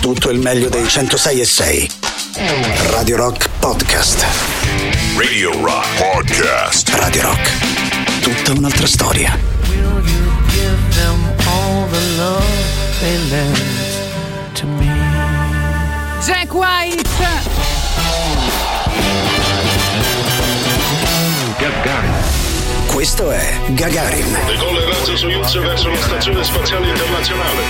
tutto il meglio dei 106 e 6. Radio Rock Podcast. Radio Rock Podcast. Radio Rock. Tutta un'altra storia. Will you give them all the love they lent to me? Jack White. Questo è Gagarin. Decolla il razzo Soyuz verso la stazione spaziale internazionale.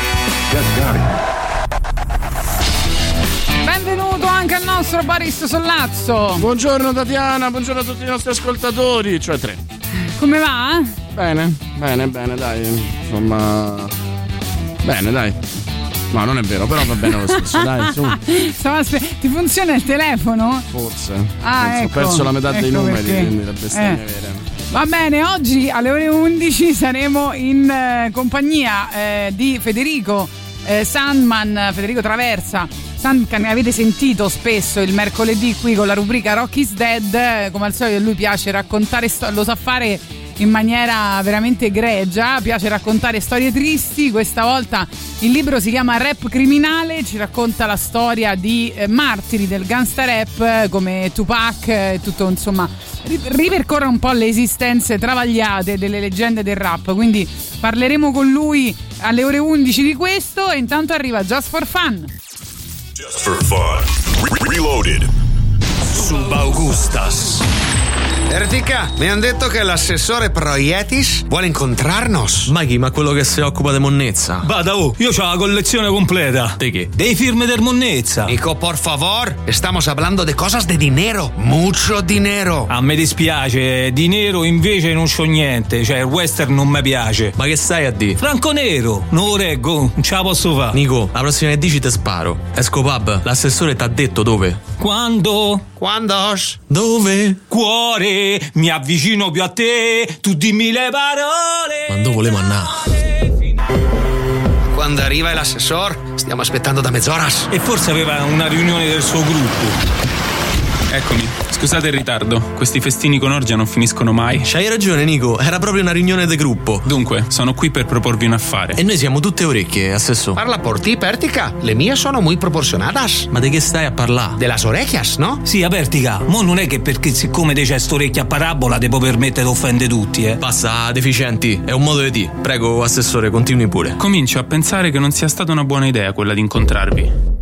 Benvenuto anche al nostro Baris Sollazzo. Buongiorno Tatiana, buongiorno a tutti i nostri ascoltatori, cioè tre. Come va? Bene, bene, bene, dai. Insomma. Bene, dai. No, non è vero, però va bene lo stesso, dai, su. Aspe- Ti funziona il telefono? Forse. Ah, Forse ecco, Ho perso la metà dei ecco numeri, perché. quindi la bestemmia Eh. vera. Va bene, oggi alle ore 11 saremo in eh, compagnia eh, di Federico eh, Sandman, Federico Traversa. Sandman avete sentito spesso il mercoledì qui con la rubrica Rock is Dead. Eh, Come al solito, lui piace raccontare, lo sa fare in maniera veramente egregia. Piace raccontare storie tristi. Questa volta il libro si chiama Rap Criminale, ci racconta la storia di eh, martiri del gangsta rap eh, come Tupac e tutto insomma ri- ripercorre un po' le esistenze travagliate delle leggende del rap. Quindi parleremo con lui alle ore 11 di questo e intanto arriva Just for Fun. For fun. Re- reloaded. Subaugustas. Ertica, mi hanno detto che l'assessore Proietis vuole incontrarnos. Ma chi? Ma quello che si occupa di monnezza? Bada, oh, io ho la collezione completa. Di che? Dei film del monnezza. Nico, por favor, estamos hablando de cosas de dinero. Mucho dinero. A me dispiace, di nero invece non c'ho niente, cioè il western non mi piace. Ma che stai a di? Franco nero, non lo reggo, non ce la posso fare. Nico, la prossima che dici te sparo. Esco pub, l'assessore t'ha detto dove? Quando ¿Cuándos? Dove? cuore mi avvicino più a te, tu dimmi le parole. Quando volevo andare? Quando arriva l'assessor, stiamo aspettando da mezzoras. E forse aveva una riunione del suo gruppo. Eccomi, scusate il ritardo. Questi festini con orgia non finiscono mai. C'hai ragione, Nico, era proprio una riunione di gruppo. Dunque, sono qui per proporvi un affare. E noi siamo tutte orecchie, assessore. Parla por ti, Pertica. Le mie sono muy proporcionadas. Ma di che stai a parlare? De las orejas, no? Sì, apertica, mo non è che perché siccome te c'è st'orecchia a parabola può permettere di offendere tutti, eh. Basta, deficienti, è un modo di dire. Prego, assessore, continui pure. Comincio a pensare che non sia stata una buona idea quella di incontrarvi.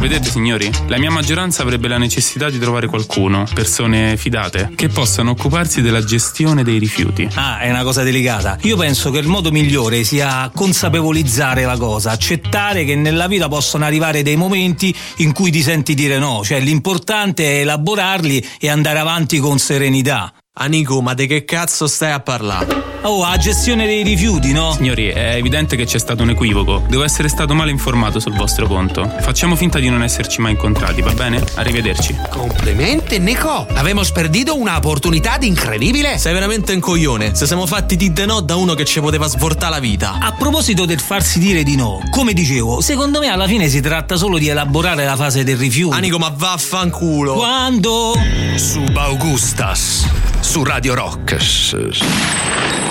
Vedete signori, la mia maggioranza avrebbe la necessità di trovare qualcuno, persone fidate, che possano occuparsi della gestione dei rifiuti. Ah, è una cosa delicata. Io penso che il modo migliore sia consapevolizzare la cosa, accettare che nella vita possono arrivare dei momenti in cui ti senti dire no, cioè l'importante è elaborarli e andare avanti con serenità. Ah, Nico, ma di che cazzo stai a parlare? Oh, la gestione dei rifiuti, no? Signori, è evidente che c'è stato un equivoco. Devo essere stato male informato sul vostro conto. Facciamo finta di non esserci mai incontrati, va bene? Arrivederci. Complimenti, Nico. Avemos perdido una oportunidad incredibile. Sei veramente un coglione. Se siamo fatti di de no da uno che ci poteva svortare la vita. A proposito del farsi dire di no, come dicevo, secondo me alla fine si tratta solo di elaborare la fase del rifiuto. Ah, Nico, ma vaffanculo. Quando? Subaugustas. Su Radio Rock.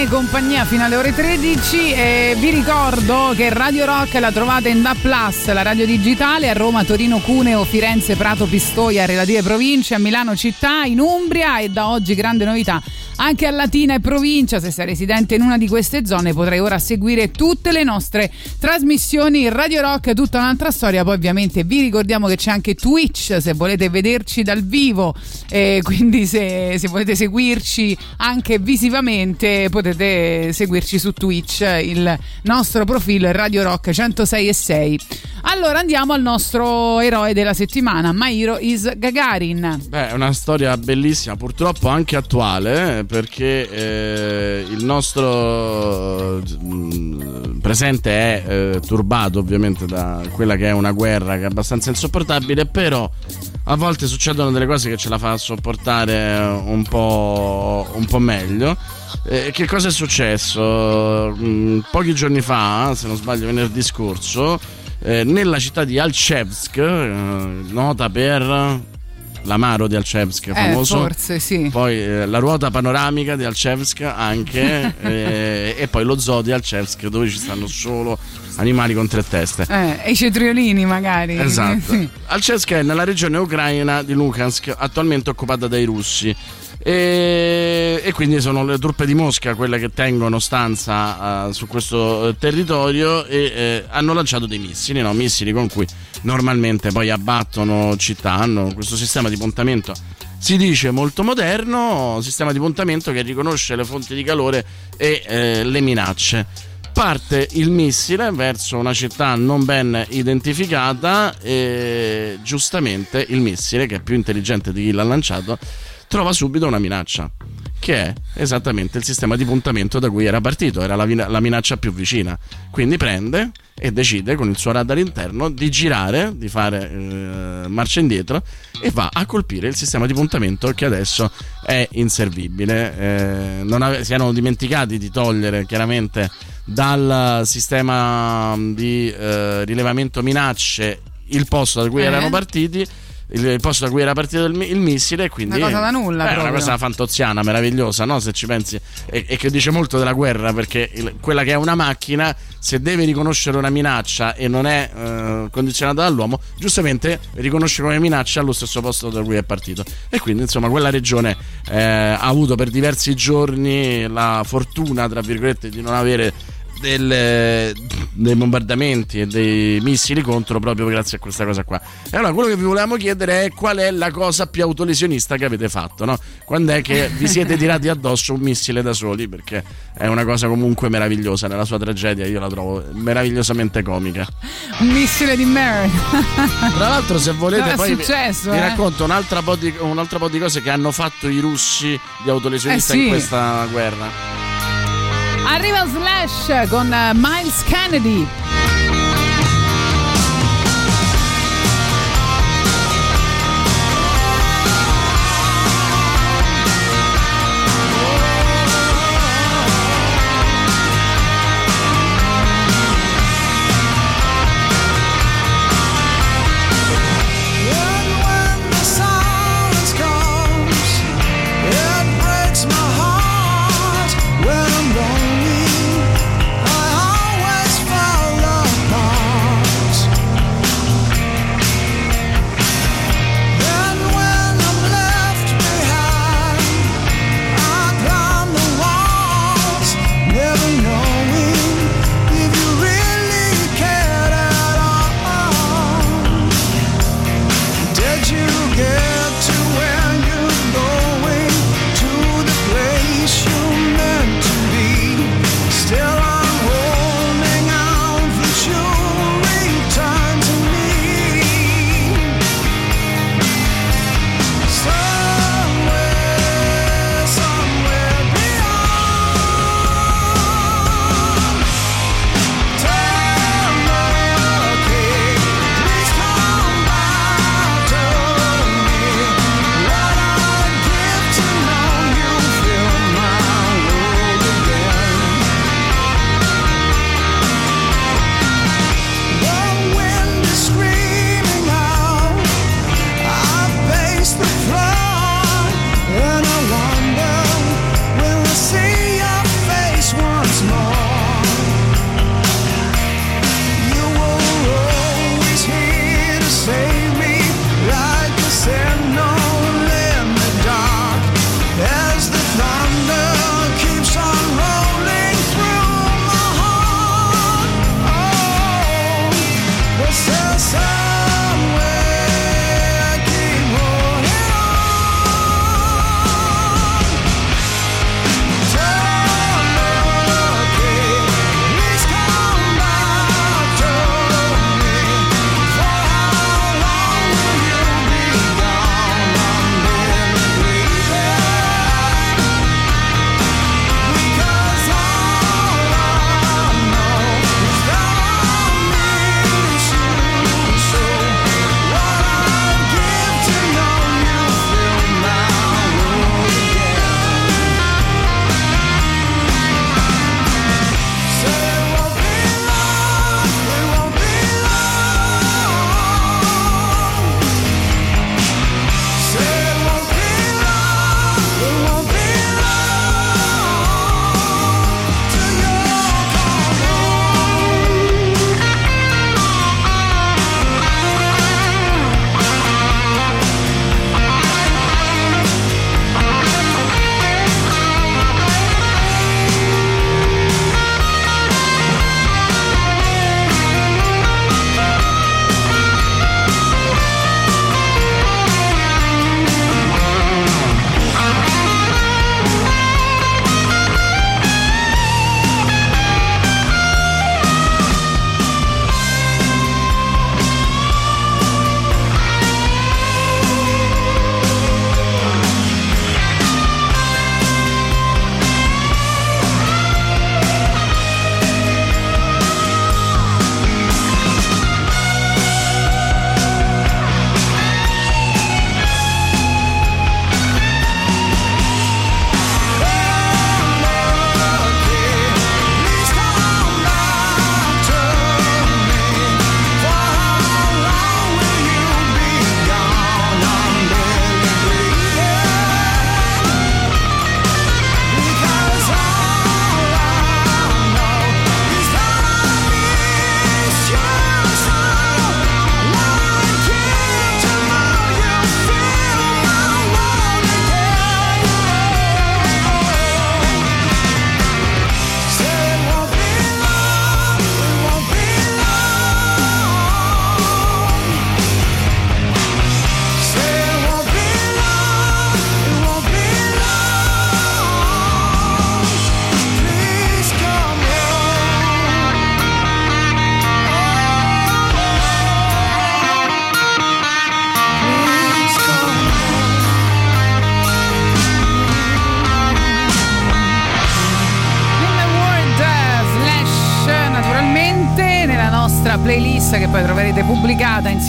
tiene compagnia fino alle ore 13 e vi ricordo che Radio Rock la trovate in Da Plus, la radio digitale a Roma, Torino, Cuneo, Firenze, Prato, Pistoia, relative province, a Milano città, in Umbria e da oggi grande novità anche a Latina e provincia. Se sei residente in una di queste zone potrai ora seguire tutte le nostre trasmissioni Radio Rock, tutta un'altra storia. Poi ovviamente vi ricordiamo che c'è anche Twitch se volete vederci dal vivo, eh, quindi se, se volete seguirci anche visivamente potete seguirci su Twitch, il nostro profilo è Radio Rock 106 e 6. Allora andiamo al nostro eroe della settimana, Mairo Is Gagarin. Beh, è una storia bellissima, purtroppo anche attuale, perché eh, il nostro mm, presente è eh, turbato ovviamente da quella che è una guerra che è abbastanza insopportabile, però a volte succedono delle cose che ce la fa sopportare un po', un po meglio. Eh, che cosa è successo? Mm, pochi giorni fa, se non sbaglio venerdì scorso, eh, nella città di Alchevsk, eh, nota per l'amaro di Alchevsk Eh, famoso. forse sì. Poi eh, la ruota panoramica di Alchevsk anche eh, e poi lo zoo di Alchevsk dove ci stanno solo animali con tre teste. Eh, e i cetriolini magari. Esatto. Sì. Alchevsk è nella regione ucraina di Luhansk, attualmente occupata dai russi. E, e quindi sono le truppe di Mosca quelle che tengono stanza eh, su questo eh, territorio e eh, hanno lanciato dei missili, no? missili con cui normalmente poi abbattono città, hanno questo sistema di pontamento si dice molto moderno, sistema di pontamento che riconosce le fonti di calore e eh, le minacce. Parte il missile verso una città non ben identificata e giustamente il missile, che è più intelligente di chi l'ha lanciato, trova subito una minaccia, che è esattamente il sistema di puntamento da cui era partito, era la, vina- la minaccia più vicina. Quindi prende e decide con il suo radar interno di girare, di fare eh, marcia indietro e va a colpire il sistema di puntamento che adesso è inservibile. Eh, non ave- si erano dimenticati di togliere chiaramente dal sistema di eh, rilevamento minacce il posto da cui Eh. erano partiti il, posto da cui era partito il, il missile. Quindi Una cosa da nulla, È una proprio. cosa fantoziana, meravigliosa, no? Se ci pensi, e, e che dice molto della guerra perché il- quella che è una macchina, se deve riconoscere una minaccia e non è eh, condizionata dall'uomo, giustamente riconosce come minaccia allo stesso posto da cui è partito. E quindi, insomma, quella regione eh, ha avuto per diversi giorni la fortuna, tra virgolette, di non avere delle- dei bombardamenti e dei missili contro proprio grazie a questa cosa qua. E allora quello che vi volevamo chiedere è qual è la cosa più autolesionista che avete fatto, no? Quando è che vi siete tirati addosso un missile da soli? Perché è una cosa comunque meravigliosa nella sua tragedia, io la trovo meravigliosamente comica. Un missile di Mary. Tra l'altro, se volete, No, poi vi- successo, vi, eh. racconto un'altra po, di, un altro po' di cose che hanno fatto i russi di autolesionista Eh sì. in questa guerra. Arriva Slash con eh, Miles Kennedy.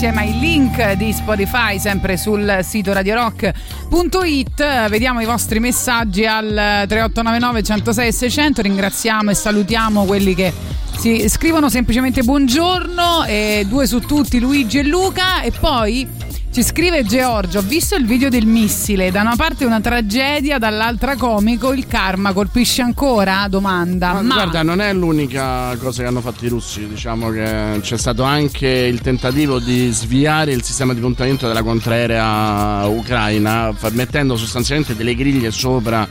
Insieme ai link di Spotify sempre sul sito radiorock.it. Vediamo i vostri messaggi al 3899 106 600. Ringraziamo e salutiamo quelli che si scrivono semplicemente buongiorno, due su tutti Luigi e Luca e poi ci scrive Giorgio, ho visto il video del missile, da una parte una tragedia, dall'altra comico, il karma colpisce ancora? Domanda. Ma, Ma, guarda, non è l'unica cosa che hanno fatto i russi, diciamo che c'è stato anche il tentativo di sviare il sistema di puntamento della contraerea ucraina, mettendo sostanzialmente delle griglie sopra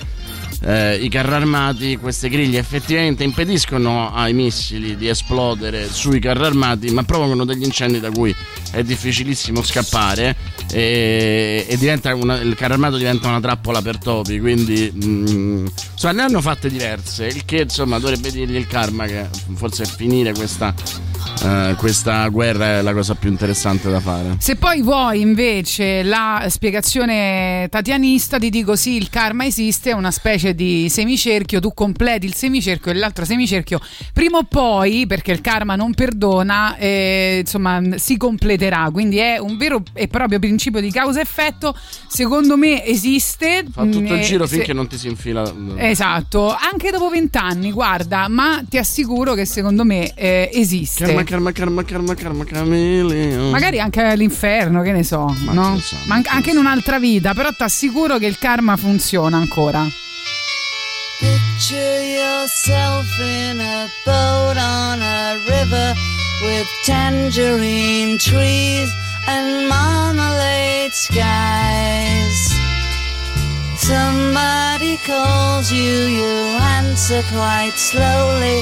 eh, i carri armati, queste griglie effettivamente impediscono ai missili di esplodere sui carri armati, ma provocano degli incendi da cui è difficilissimo scappare e, e una- il carro armato diventa una trappola per topi, quindi mm, insomma, ne hanno fatte diverse, il che insomma dovrebbe dirgli il karma che forse finire questa, eh, questa guerra è la cosa più interessante da fare. Se poi vuoi invece la spiegazione tatianista, ti dico sì, il karma esiste, è una specie di semicerchio, tu completi il semicerchio e l'altro semicerchio, prima o poi, perché il karma non perdona, eh, insomma, si completerà, quindi è un vero e proprio principio di causa-effetto, secondo me esiste. Fa tutto Mm, il giro eh, finché se- non ti si infila. Esatto, anche dopo vent'anni, guarda, ma ti assicuro che secondo me eh, esiste. Karma, karma, karma, karma, karma, cameleon. Magari anche all'inferno, che ne so, Ma no? sa, Ma an- anche in un'altra vita, però ti assicuro che il karma funziona ancora. Picture yourself in a boat on a river with tangerine trees and marmalade skies. Somebody calls you, you answer quite slowly.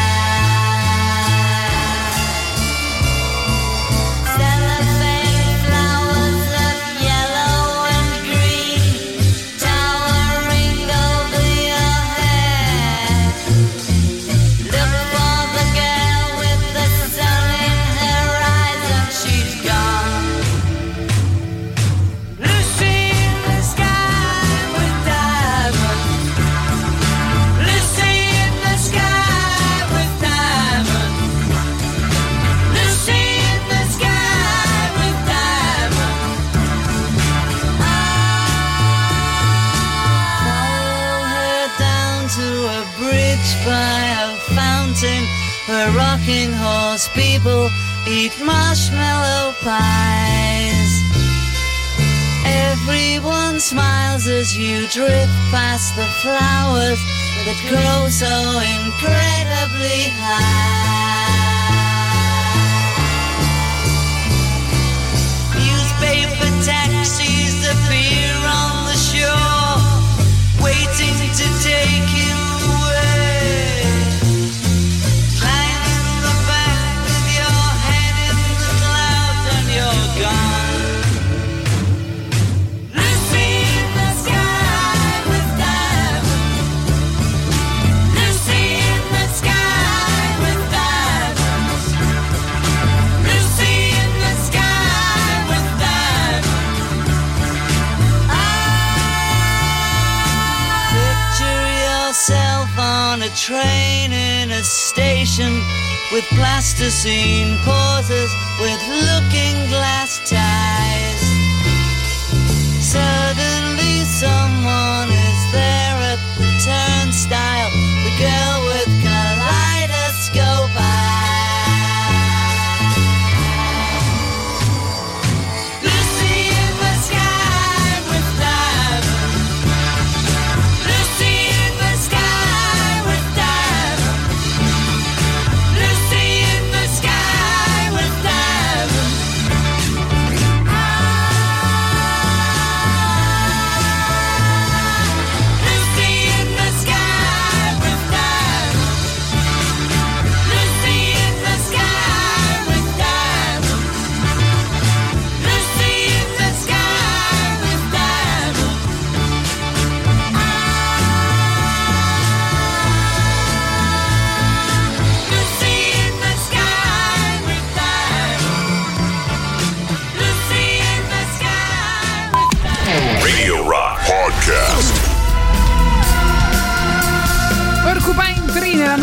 People eat marshmallow pies. Everyone smiles as you drift past the flowers that grow so incredibly high. Newspaper taxis appear on the shore, waiting train in a station with plasticine pauses with looking glass ties. Suddenly someone is there at the turnstile.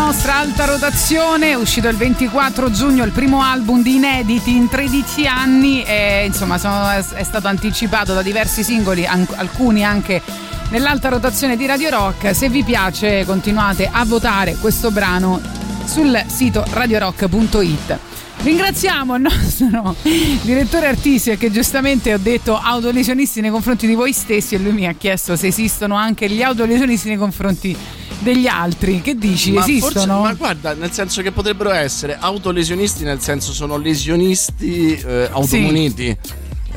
Nostra alta rotazione, uscito il 24 giugno il primo album di inediti in 13 anni e insomma sono- è stato anticipato da diversi singoli, alcuni anche nell'alta rotazione di Radio Rock. Se vi piace continuate a votare questo brano sul sito radiorock.it. Ringraziamo il nostro direttore artistico che giustamente ho detto autolesionisti nei confronti di voi stessi e lui mi ha chiesto se esistono anche gli autolesionisti nei confronti degli altri. Che dici? Ma esistono? forse- ma guarda, nel senso che potrebbero essere autolesionisti, nel senso sono lesionisti eh, automuniti.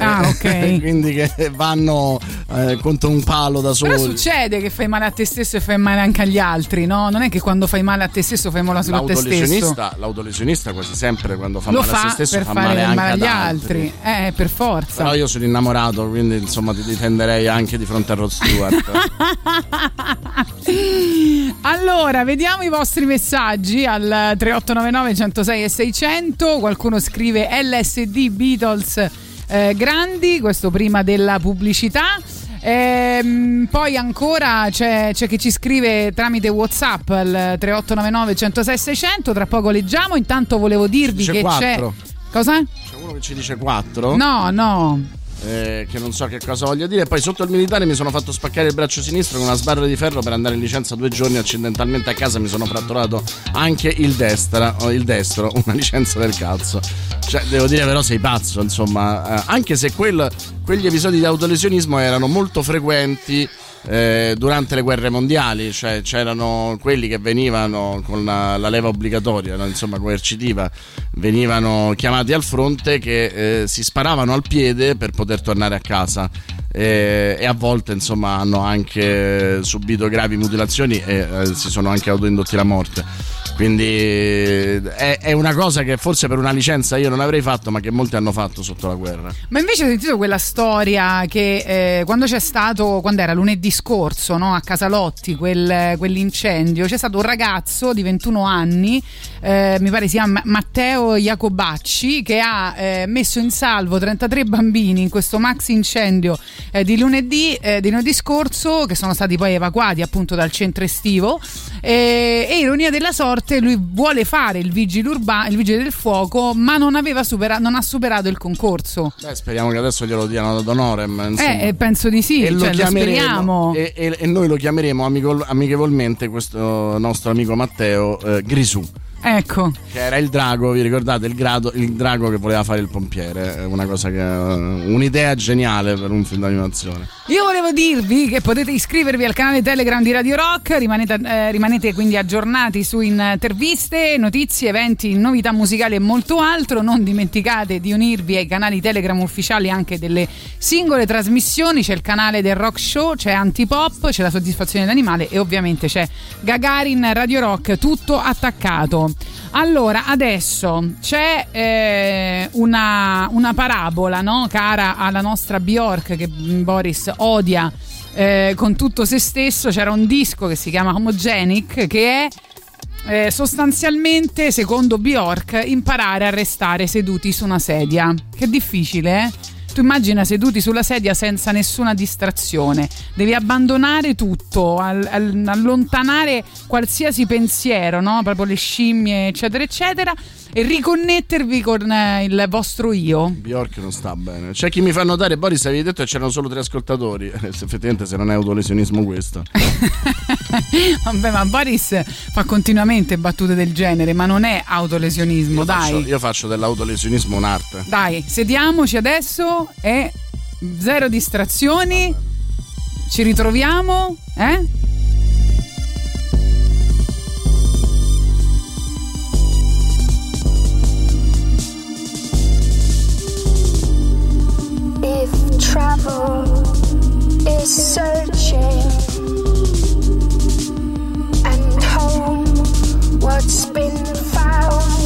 Ah, Eh, ok. Quindi che vanno eh, contro un palo da soli. Però succede che fai male a te stesso e fai male anche agli altri, no? Non è che quando fai male a te stesso fai male solo a te stesso. L'autolesionista, quasi sempre quando fa Lo male a se fa stesso fa male anche male agli altri. altri. Eh, per forza. Però io sono innamorato, quindi insomma ti difenderei anche di fronte a Rod Stewart. Allora, vediamo i vostri messaggi al 3899 106 e 600. Qualcuno scrive LSD Beatles eh, grandi, questo prima della pubblicità. Ehm, poi ancora c'è, c'è chi ci scrive tramite WhatsApp al 3899 106 600. Tra poco leggiamo. Intanto volevo dirvi C'è che quattro. c'è. Cosa? C'è uno che ci dice 4. No, no. Che non so che cosa voglia dire. Poi sotto il militare mi sono fatto spaccare il braccio sinistro con una sbarra di ferro per andare in licenza due giorni. Accidentalmente a casa mi sono fratturato anche il, destra, o il destro, una licenza del cazzo. Cioè, devo dire, però, sei pazzo. Insomma, Eh, anche se quel- quegli episodi di autolesionismo erano molto frequenti. Eh, durante le guerre mondiali, cioè c'erano quelli che venivano con la, la leva obbligatoria, no? insomma coercitiva, venivano chiamati al fronte che eh, si sparavano al piede per poter tornare a casa e, e a volte insomma hanno anche subito gravi mutilazioni e eh, si sono anche autoindotti la morte. Quindi eh, è, è una cosa che forse per una licenza io non avrei fatto, ma che molti hanno fatto sotto la guerra. Ma invece ho sentito quella storia che eh, quando c'è stato, quando era lunedì scorso, no, a Casalotti, quel- quell'incendio, c'è stato un ragazzo di 21 anni, eh, mi pare si chiama Matteo Jacobacci, che ha eh, messo in salvo 33 bambini in questo maxi incendio eh, di, lunedì, eh, di lunedì scorso, che sono stati poi evacuati appunto dal centro estivo. E ironia della sorte, lui vuole fare il vigile, urba- il vigile del fuoco, ma non, aveva supera- non ha superato il concorso. Beh, speriamo che adesso glielo diano ad insomma. Eh, eh, penso di sì, e cioè, lo lo chiameremo speriamo. e, e- e noi lo chiameremo amicol- amichevolmente questo nostro amico Matteo eh, Grisù Ecco. che era il drago vi ricordate il, grado- il drago che voleva fare il pompiere È una cosa che un'idea geniale per un film d'animazione Io volevo dirvi che potete iscrivervi al canale Telegram di Radio Rock, rimanete, eh, rimanete quindi aggiornati su interviste, notizie, eventi, novità musicali e molto altro. Non dimenticate di unirvi ai canali Telegram ufficiali anche delle singole trasmissioni. C'è il canale del Rock Show, c'è Antipop, c'è la soddisfazione dell'animale e ovviamente c'è Gagarin Radio Rock, tutto attaccato. Allora, adesso c'è eh, una, una parabola, no? cara alla nostra Bjork che Boris odia eh, con tutto se stesso. C'era un disco che si chiama Homogenic che è eh, sostanzialmente, secondo Bjork, imparare a restare seduti su una sedia. Che difficile, eh? Tu immagina seduti sulla sedia senza nessuna distrazione, devi abbandonare tutto, al- al- allontanare qualsiasi pensiero, no? proprio le scimmie, eccetera, eccetera, e riconnettervi con eh, il vostro io. Bjork non sta bene c'è chi mi fa notare Boris avevi detto che c'erano solo tre ascoltatori effettivamente se non è autolesionismo questo Vabbè, ma Boris fa continuamente battute del genere, ma non è autolesionismo, io dai. faccio, io faccio dell'autolesionismo un'arte Dai, sediamoci adesso e zero distrazioni. Ci ritroviamo, eh? Travel is searching and home what's been found,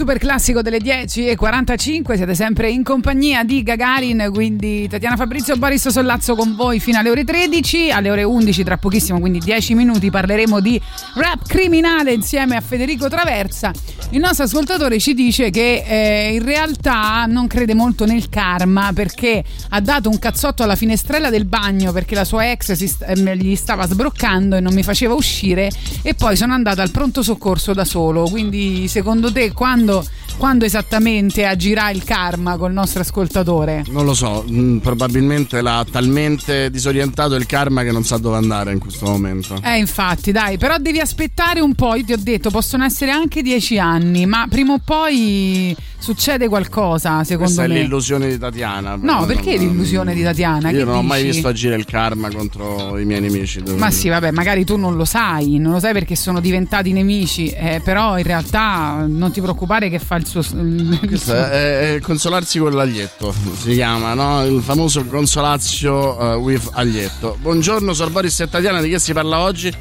super classico delle 10.45. Siete sempre in compagnia di Gagarin, quindi Tatiana Fabrizio Boris Sollazzo con voi fino alle ore 13. Alle ore 11, tra pochissimo, quindi 10 minuti, parleremo di rap criminale insieme a Federico Traversa. Il nostro ascoltatore ci dice che eh, in realtà non crede molto nel karma perché ha dato un cazzotto alla finestrella del bagno perché la sua ex st- eh, gli stava sbroccando e non mi faceva uscire e poi sono andata al pronto soccorso da solo. Quindi secondo te quando, quando esattamente agirà il karma col nostro ascoltatore? Non lo so, mh, probabilmente l'ha talmente disorientato il karma che non sa dove andare in questo momento. Eh, infatti, dai, però devi aspettare un po'. Io ti ho detto, possono essere anche dieci anni, ma prima o poi succede qualcosa, secondo Questa me. è l'illusione di Tatiana. No, perché non- l'illusione di Tatiana? Io Che non ho mai dici? visto agire il karma contro i miei nemici. Ma dire. sì, vabbè, magari tu non lo sai, non lo sai perché sono diventati nemici, eh, però in realtà non ti preoccupare che fa il suo. il Questo suo- è, è consolarsi con l'aglietto, si chiama, no? Il famoso consolazio eh, with aglietto. Buongiorno, sono Boris e Tatiana, di che si parla oggi?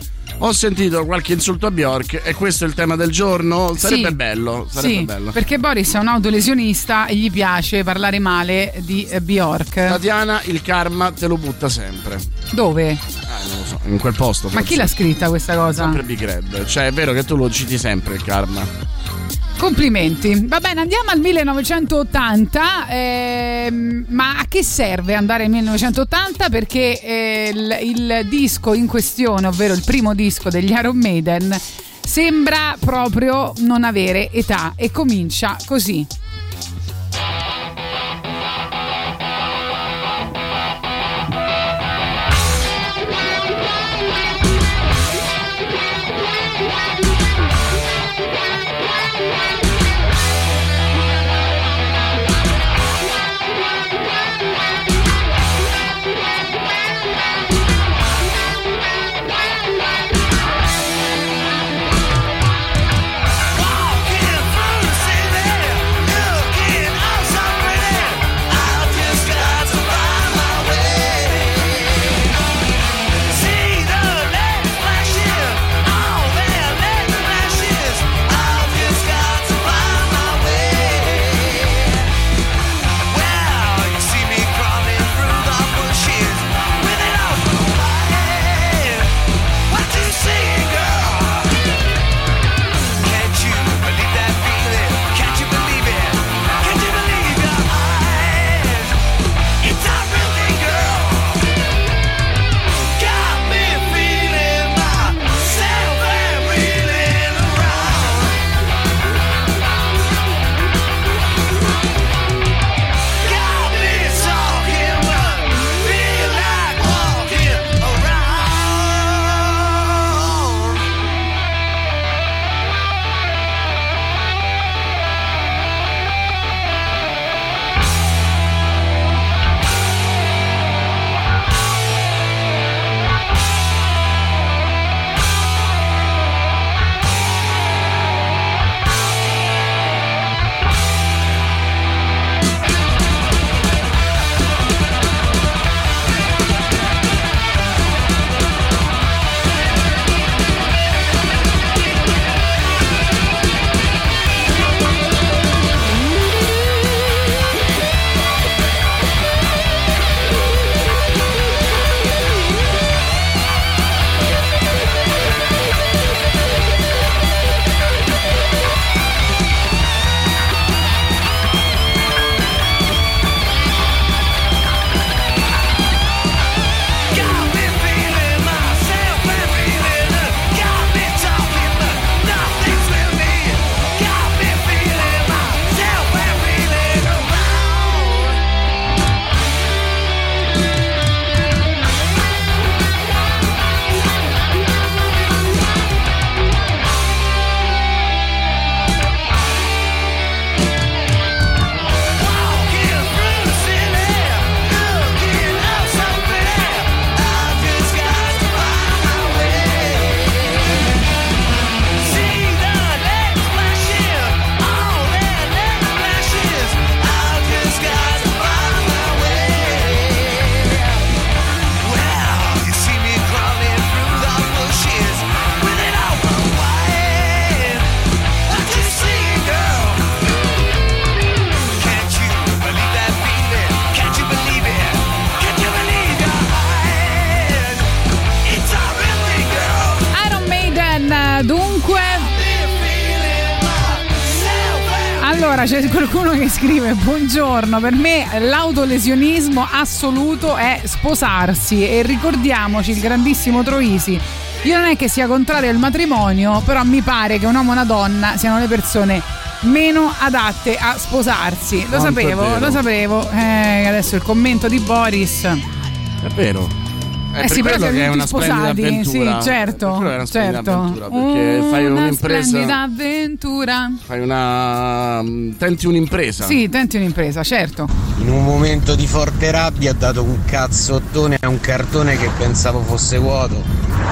Ho sentito qualche insulto a Bjork e questo è il tema del giorno? Sarebbe Sì. bello, sarebbe sì, bello. perché Boris è un autolesionista e gli piace parlare male di Bjork. Tatiana, il karma te lo butta sempre. Dove? Eh, non lo so, in quel posto. Ma forse. chi l'ha scritta questa cosa? Sempre Big Red. Cioè, è vero che tu lo citi sempre il karma. Complimenti. Va bene, andiamo al 1980. ehm, ma a che serve andare al 1980? Perché eh, il, il disco in questione, ovvero il primo disco degli Iron Maiden, sembra proprio non avere età e comincia così. Scrive buongiorno, per me l'autolesionismo assoluto è sposarsi e ricordiamoci il grandissimo Troisi. Io non è che sia contrario al matrimonio, però mi pare che un uomo e una donna siano le persone meno adatte a sposarsi. Lo Quanto sapevo, lo sapevo. Eh, adesso il commento di Boris. È vero. È Eh per sì, però quello siamo che è tutti una splendida sposati, avventura. sì, certo, Per è una splendida certo. avventura, perché fai Una un'impresa. splendida avventura. Fai una. mm, Tenti un'impresa. Sì, tenti un'impresa, certo. In un momento di forte rabbia ha dato un cazzottone a un cartone che pensavo fosse vuoto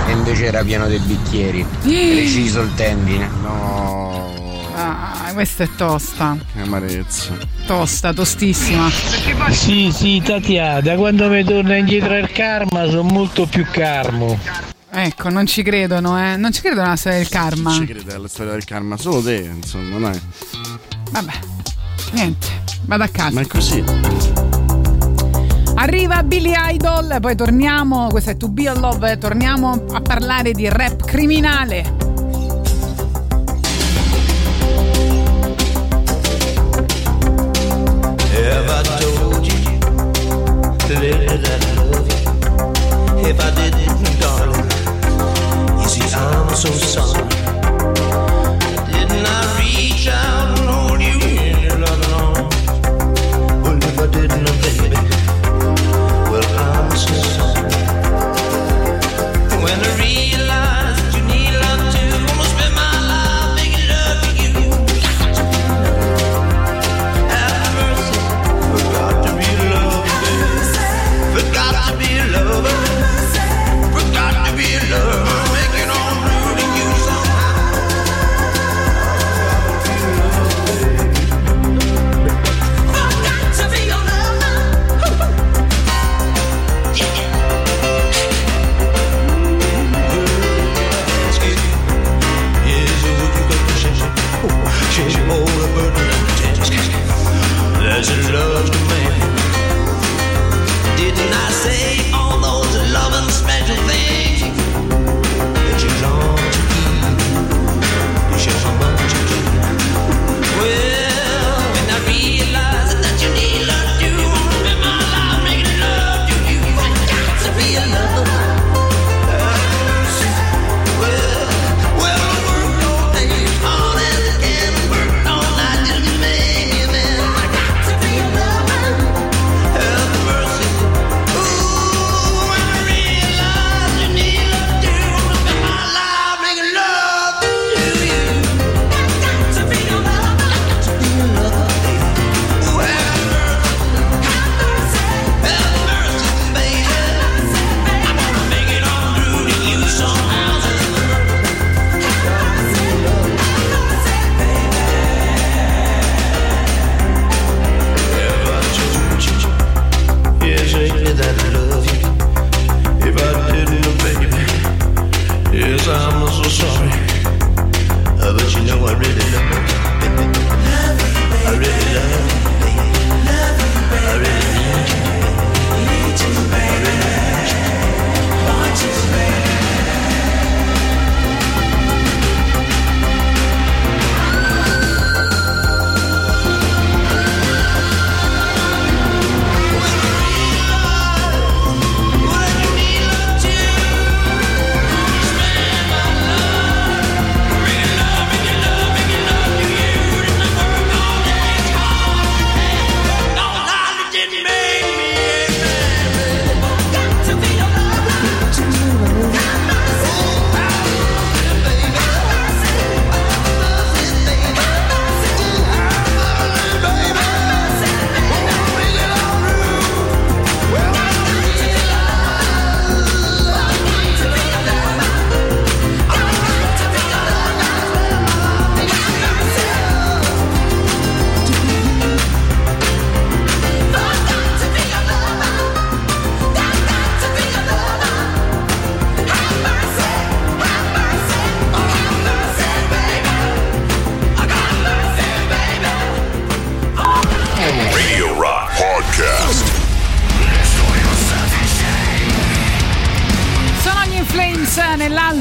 e invece era pieno di bicchieri. Preciso il tendine. No. Ah, questa è tosta. Che amarezza. Tosta, tostissima. Sì, sì, Tatiana, da quando mi torna indietro il karma sono molto più carmo. Ecco, non ci credono, eh. Non ci credono alla storia del karma. Ci crede alla storia del karma, solo te, insomma, dai. Vabbè, niente, vado a casa. Ma è così. Arriva Billy Idol, poi torniamo, questa è To Be a Love, torniamo a parlare di rap criminale. Have I told you, that I love you? If I didn't, darling, you see, I'm so sorry.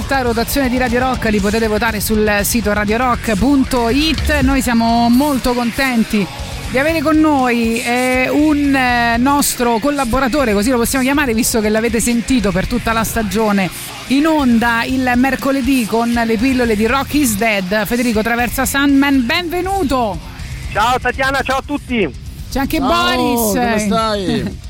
Nell'alta rotazione di Radio Rock li potete votare sul sito radiorock.it. Noi siamo molto contenti di avere con noi eh, un eh, nostro collaboratore, così lo possiamo chiamare, visto che l'avete sentito per tutta la stagione in onda il mercoledì con le pillole di Rock is Dead. Federico Traversa Sandman, benvenuto! Ciao Tatiana, ciao a tutti! C'è anche Ciao, Boris! come stai?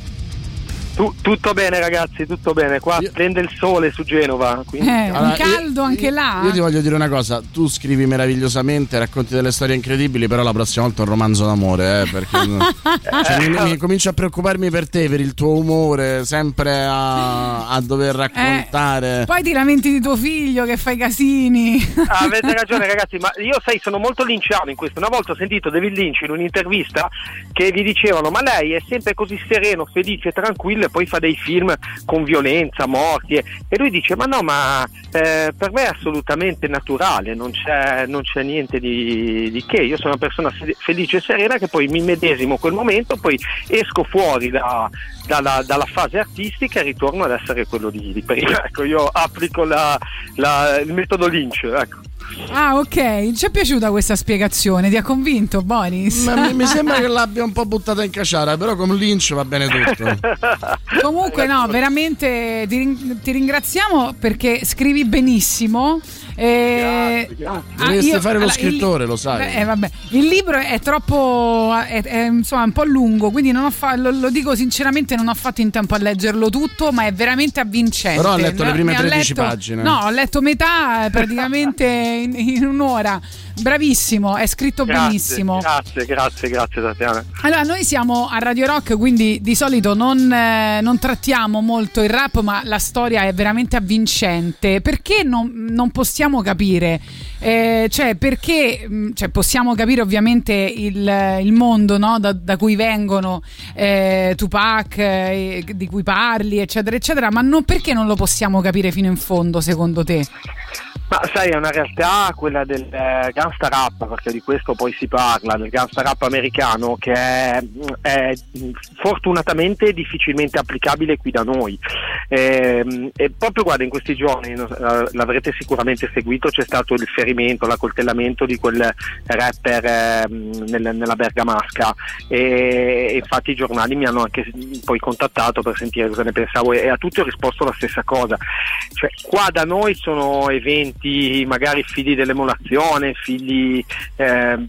Tu- tutto bene ragazzi, tutto bene. Qua prende il sole su Genova. Quindi... Eh, un caldo anche là. Io ti voglio dire una cosa, tu scrivi meravigliosamente, racconti delle storie incredibili, però la prossima volta un romanzo d'amore, eh, perché cioè, mi, mi- comincio a preoccuparmi per te, per il tuo umore, sempre a, a dover raccontare. Poi ti lamenti di tuo figlio che fa i casini. Ah, Avete ragione ragazzi, ma io sai, sono molto linciano in questo. Una volta ho sentito David Lynch in un'intervista che gli dicevano ma lei è sempre così sereno, felice, tranquillo e poi fa dei film con violenza, morti e, lui dice ma no, ma eh, per me è assolutamente naturale, non c'è, non c'è niente di, di che. Io sono una persona fe- felice e serena che poi mi medesimo quel momento, poi esco fuori da- dalla, dalla fase artistica e ritorno ad essere quello di, di prima. Ecco, io applico la- la- il metodo Lynch. Ecco. Ah, ok. Ci è piaciuta questa spiegazione? Ti ha convinto, Boris? Ma mi, sembra che l'abbia un po' buttata in caciara, però come Lynch va bene tutto. Comunque, no, veramente ti ringraziamo perché scrivi benissimo. Eh, ah, Dovresti io- fare lo allora, scrittore, il- lo sai. eh, vabbè. Il libro è troppo, è, è, insomma, un po' lungo, quindi non ho fa- lo, lo dico sinceramente, non ho fatto in tempo a leggerlo tutto, ma è veramente avvincente. Però ho letto le prime ne ho 13 letto- pagine. No, ho letto metà eh, praticamente in, in un'ora. Bravissimo, è scritto Grazie, benissimo. Grazie, grazie, grazie Tatiana. Allora, noi siamo a Radio Rock, quindi di solito non, eh, non trattiamo molto il rap, ma la storia è veramente avvincente. Perché non, non possiamo capire? Eh, cioè, perché mh, cioè, possiamo capire ovviamente il, il mondo no? da, da cui vengono eh, Tupac, eh, di cui parli, eccetera, eccetera, ma non, perché non lo possiamo capire fino in fondo, secondo te? Ma sai, è una realtà quella del eh, gangsta rap, perché di questo poi si parla, del gangsta rap americano, che è, è fortunatamente difficilmente applicabile qui da noi. Ehm, E, proprio guarda, in questi giorni, eh, l'avrete sicuramente seguito, c'è stato il ferimento, l'accoltellamento di quel rapper ehm, nel- nella Bergamasca e infatti i giornali mi hanno anche poi contattato per sentire cosa ne pensavo e a tutti ho risposto la stessa cosa. Cioè, qua da noi sono eventi magari figli dell'emulazione, figli ehm,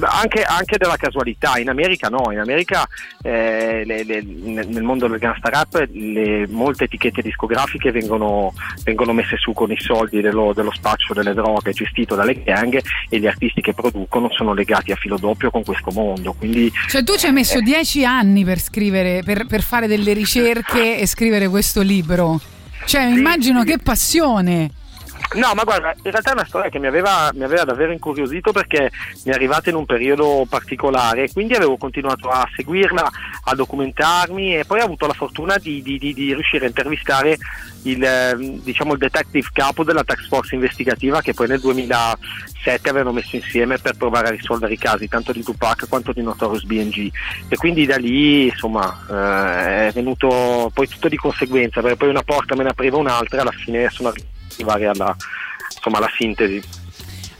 anche, anche della casualità. In America no, in America eh, le- le- nel nel mondo del gangsta rap le- molte etichette discografiche vengono, vengono messe su con i soldi dello, dello spaccio delle droghe gestito dalle gang e gli artisti che producono sono legati a filo doppio con questo mondo. Quindi Cioè, tu ci hai messo dieci anni per scrivere, per, per fare delle ricerche e scrivere questo libro. Cioè, immagino che passione. No, ma guarda, in realtà è una storia che mi aveva, mi aveva davvero incuriosito perché mi è arrivata in un periodo particolare quindi avevo continuato a seguirla, a documentarmi e poi ho avuto la fortuna di, di- di- di riuscire a intervistare il, ehm, diciamo, il detective capo della tax force investigativa che poi nel 2007 avevano messo insieme per provare a risolvere i casi tanto di Tupac quanto di Notorious B.N.G. e quindi da lì insomma eh, è venuto poi tutto di conseguenza perché poi una porta me ne apriva un'altra e alla fine sono arrivato arrivare alla, insomma, alla sintesi.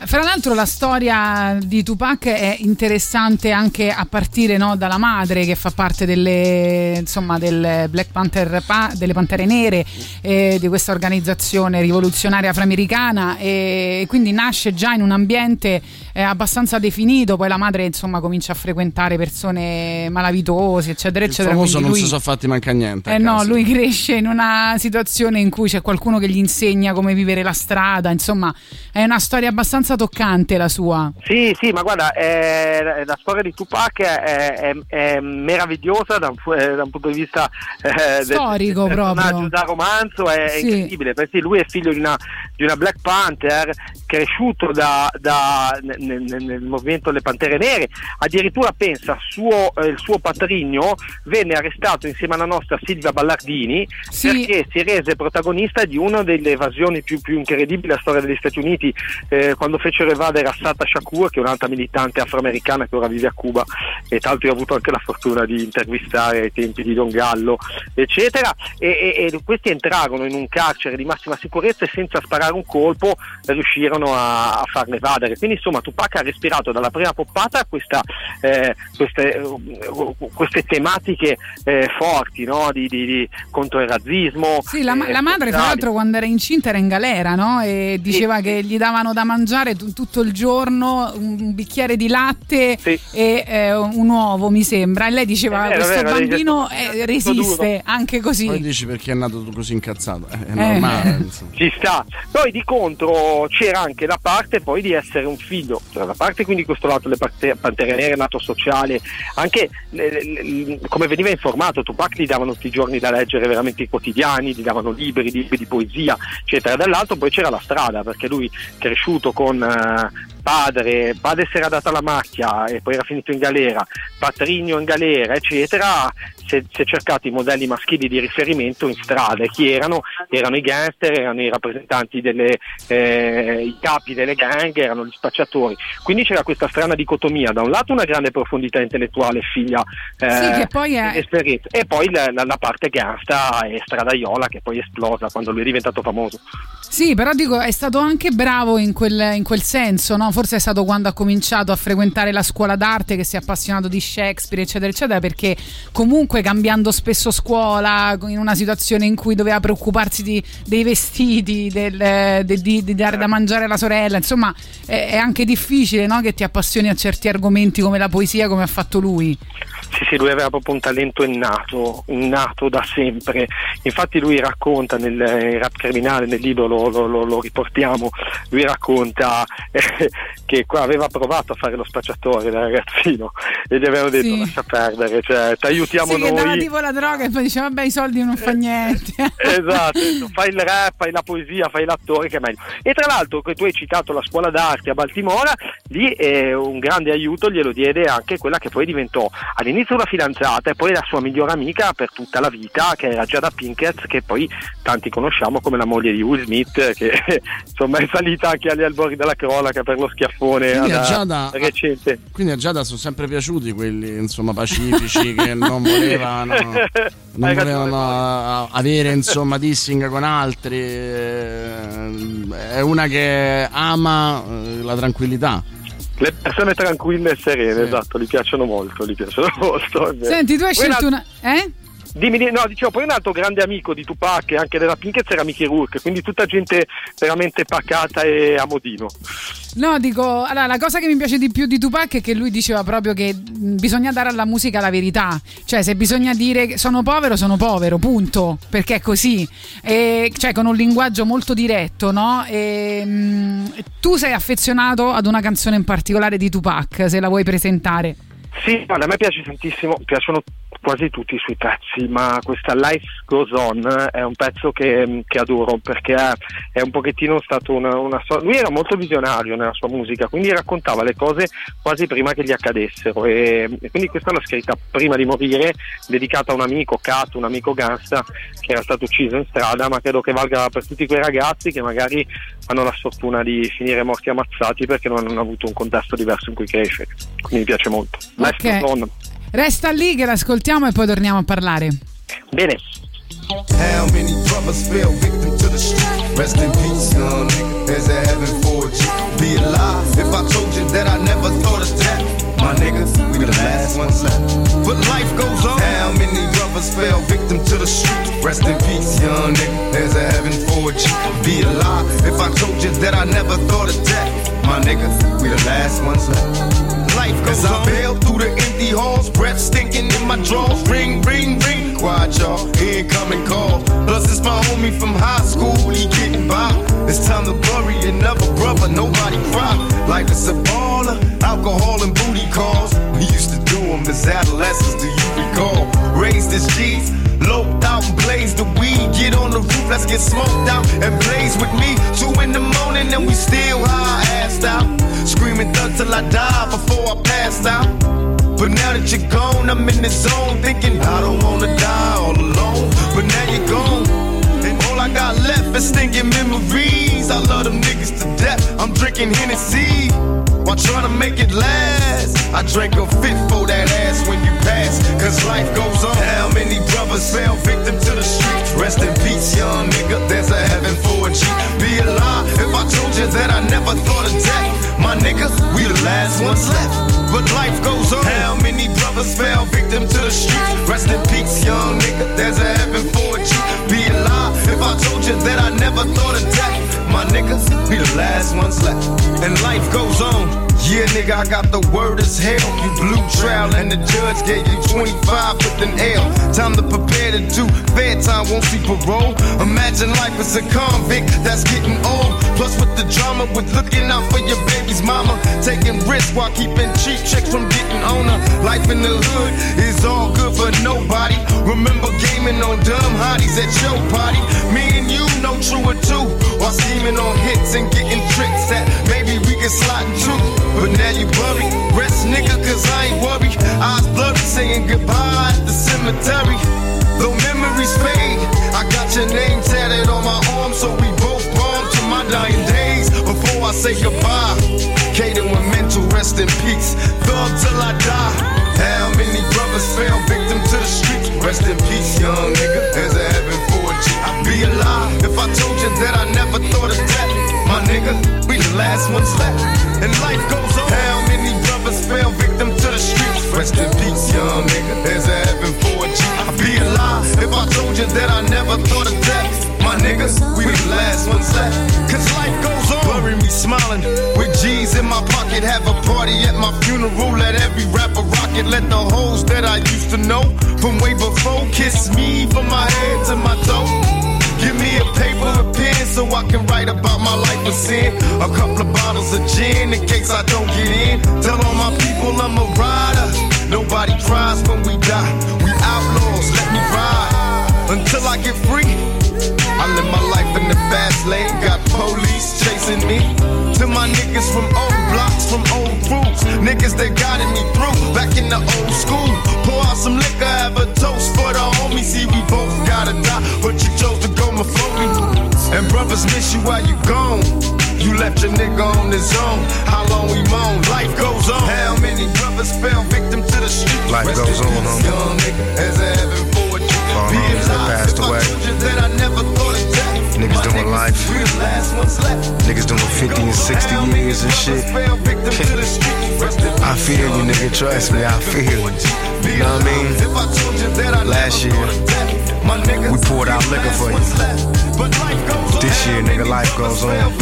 Fra l'altro la storia di Tupac è interessante anche a partire no, dalla madre che fa parte delle, insomma, del Black Panther, pa- delle Pantere Nere, eh, di questa organizzazione rivoluzionaria afroamericana e quindi nasce già in un ambiente eh, abbastanza definito, poi la madre insomma comincia a frequentare persone malavitose eccetera Il eccetera. famoso non lui- si sono fatti manca niente. eh no, casa. lui cresce in una situazione in cui c'è qualcuno che gli insegna come vivere la strada, insomma è una storia abbastanza toccante la sua. Sì, sì, ma guarda, eh, la storia di Tupac è, è- è meravigliosa da un, eh, da un punto di vista eh, del- Storico del personaggio proprio. da romanzo, è Sì. incredibile, perché lui è figlio di una, di una Black Panther cresciuto da- da- nel, nel- movimento delle Pantere Nere, addirittura pensa suo, eh, il suo patrigno venne arrestato insieme alla nostra Silvia Ballardini perché si rese protagonista di una delle evasioni più, più incredibili della storia degli Stati Uniti, eh, quando fecero evadere Assata Shakur, che è un'altra militante afroamericana che ora vive a Cuba e tra l'altro io ho avuto anche la fortuna di intervistare ai tempi di Don Gallo, eccetera, e, e- e questi entrarono in un carcere di massima sicurezza e senza sparare un colpo riuscirono a, a farle evadere. Quindi insomma Tupac ha respirato dalla prima poppata questa, eh, queste, eh, queste tematiche eh, forti no? di, di- di- contro il razzismo. Sì, la, ma- eh, la madre, tra l'altro, quando era incinta era in galera, no? E diceva che gli davano da mangiare tu- tutto il giorno un bicchiere di latte e eh, un uovo, mi sembra. E lei diceva: vero, Questo vero, bambino dice- eh, resiste duro." anche così. Poi dici perché è nato così incazzato. È Eh. normale. insomma. Ci sta. Poi di contro c'era anche la parte poi di essere un figlio, cioè, la parte quindi questo lato le parte- Pantere Nere, nato sociale, anche eh, come veniva informato, Tupac gli davano tutti i giorni da leggere veramente i quotidiani, gli davano libri, libri di poesia, eccetera. Dall'altro poi c'era la strada, perché lui cresciuto con eh, padre, padre si era data la macchia e poi era finito in galera, patrigno in galera, eccetera, si è, cercato i modelli maschili di riferimento in strada. E Chi erano? Erano i gangster, erano i rappresentanti delle, eh, i capi delle gang, erano gli spacciatori. Quindi c'era questa strana dicotomia, da un lato una grande profondità intellettuale, figlia eh, Sì, che poi è- dell'esperienza, e poi la, la- la parte gangsta e stradaiola che poi è esplosa quando lui è diventato famoso. Sì, però dico, è stato anche bravo in quel, in quel senso, no? Forse è stato quando ha cominciato a frequentare la scuola d'arte che si è appassionato di Shakespeare, eccetera, eccetera, perché comunque cambiando spesso scuola, in una situazione in cui doveva preoccuparsi di- dei vestiti, del- de- di, di dare da mangiare alla sorella, insomma, è, è anche difficile, no? Che ti appassioni a certi argomenti come la poesia, come ha fatto lui. Sì, sì, lui aveva proprio un talento innato, innato da sempre. Infatti lui racconta nel eh, rap criminale, nel libro lo, lo- lo- lo riportiamo, lui racconta eh, che qua aveva provato a fare lo spacciatore da ragazzino e gli avevano detto Sì. lascia perdere, cioè ti aiutiamo Sì, dava noi. tipo la droga e poi diceva, vabbè, i soldi non fa niente. Esatto, fai il rap, fai la poesia, fai l'attore che è meglio. E tra l'altro tu hai citato la scuola d'arte a Baltimora, lì eh, un grande aiuto glielo diede anche quella che poi diventò all'inizio una fidanzata e poi la sua migliore amica per tutta la vita, che era Giada Pinkett, che poi tanti conosciamo come la moglie di Will Smith, che insomma è salita anche agli albori della cronaca per lo schiaffone Quindi a alla- Giada, recente. quindi a Giada sono sempre piaciuti quelli insomma pacifici che non volevano, non volevano avere insomma dissing con altri. eh, È una che ama eh, la tranquillità. Le persone tranquille e serene, esatto, gli piacciono molto, gli piacciono molto. Senti, tu hai scelto una... Eh? Dimmi, di- no, dicevo, poi un altro grande amico di Tupac e anche della Pinkett era Mickey Rourke, quindi tutta gente veramente pacata e a modino. No, dico, allora, la cosa che mi piace di più di Tupac è che lui diceva proprio che mh, bisogna dare alla musica la verità. Cioè, se bisogna dire sono povero, sono povero, punto. Perché è così. E, cioè, con un linguaggio molto diretto, no? E, mh, tu sei affezionato ad una canzone in particolare di Tupac, se la vuoi presentare. Sì, a me piace tantissimo, piacciono quasi tutti i suoi pezzi, ma questa Life Goes On è un pezzo che, che adoro perché è, un pochettino stato una, una so- Lui era molto visionario nella sua musica, quindi raccontava le cose quasi prima che gli accadessero e, e quindi questa l'ha scritta prima di morire, dedicata a un amico, Cato, un amico gangsta che era stato ucciso in strada, ma credo che valga per tutti quei ragazzi che magari hanno la sfortuna di finire morti ammazzati perché non hanno avuto un contesto diverso in cui crescere. Quindi mi piace molto. Life Ok. Goes On. Resta lì che l'ascoltiamo e poi torniamo a parlare. Bene. How many brothers fell victim to the street? Rest in peace, young nigga. There's a heaven for you. Be alive if I told you that I never thought of that. My niggas, we the last ones left. But life goes on. How many brothers fell victim to the street? Rest in peace, young nigga. There's a heaven for you. Be alive if I told you that I never thought of that. My niggas, we the last ones left. Life goes on. I bail through the empty halls, breath stinking in my drawers. Ring, ring, ring. Quiet, y'all. Incoming call. Plus, it's my homie from high school. He getting by. It's time to bury another brother. Nobody cry. Life is a baller. Alcohol and booty calls. We used to do you recall? Raised as G's. Loped out and blazed the weed. Get on the roof, let's get smoked out and blaze with me. Two in the morning and we still high assed out. Screaming thug till I die before I pass out. But now that you're gone, I'm in the zone thinking I don't wanna die all alone. But now you're gone, all I got left is stinking memories. I love them niggas to death. I'm drinking Hennessy while trying to make it last. I drank a fit for that ass when you pass, cause life goes on. How many brothers fell victim to the streets? Rest in peace, young nigga. There's a heaven for a G. Be a lie if I told you that I never thought of death. My nigga, we the last ones left. But life goes on. How many brothers fell victim to the streets? Rest in peace, young nigga. There's a heaven for a G. Be a lie if I told you that I never thought of death. My niggas, we the last ones left. And life goes on. Yeah, nigga, I got the word as hell. You blue trial and the judge gave you 25 with an L. Time to prepare to do fair time, won't see parole. Imagine life as a convict that's getting old. Plus with the drama, with looking out for your baby's mama. Taking risks while keeping cheap checks from getting on her. Life in the hood is all good for nobody. Remember gaming on dumb hotties at your party. Me and you know true or two. While scheming on hits and getting tricks that maybe we can slide into. But now you worry. Rest nigga, cause I ain't worried. Eyes blurry saying goodbye at the cemetery. Though memories fade, I got your name tatted on my arm, so we both born to my dying days. Before I say goodbye, Caden with mental rest in peace. Thug till I die. How many brothers fell victim to the streets? Rest in peace, young nigga. There's a heaven for a G. I'd be a lie if I told you that I never thought of death. My nigga, we the last ones left. And life goes on. How many brothers fell victim to the streets? Rest in peace, young nigga. There's a heaven for a G. I'd be a lie if I told you that I never thought of death. My niggas, we the last ones left. Cause life goes on. Bury me smiling with G's in my pocket. Have a party at my funeral. Let every rapper rock it. Let the hoes that I used to know from way before kiss me from my head to my toe. Give me a paper, a pen, so I can write about my life of sin. A couple of bottles of gin in case I don't get in. Tell all my people I'm a rider. Nobody cries when we die. We outlaws, let me ride until I get free. I live my life in the fast lane, got police chasing me. To my niggas from old blocks, from old crews, niggas that guided me through back in the old school. Pour out some liquor, have a toast for the homies. See, we both gotta die, but you chose before me. And brothers miss you while you gone. You left your nigga on his own. How long we moan? Life goes on. How many brothers fell victim to the street? Life Rest goes in on. Young nigga, as a heaven for a G. All Be homies that passed away. that I never thought. Niggas doing life. We the last ones left. Niggas doing 50 and 60 years and shit. I feel you, nigga. Trust me, I feel you. You know what I mean? Last year, we poured out liquor for you. This year, nigga, life goes on.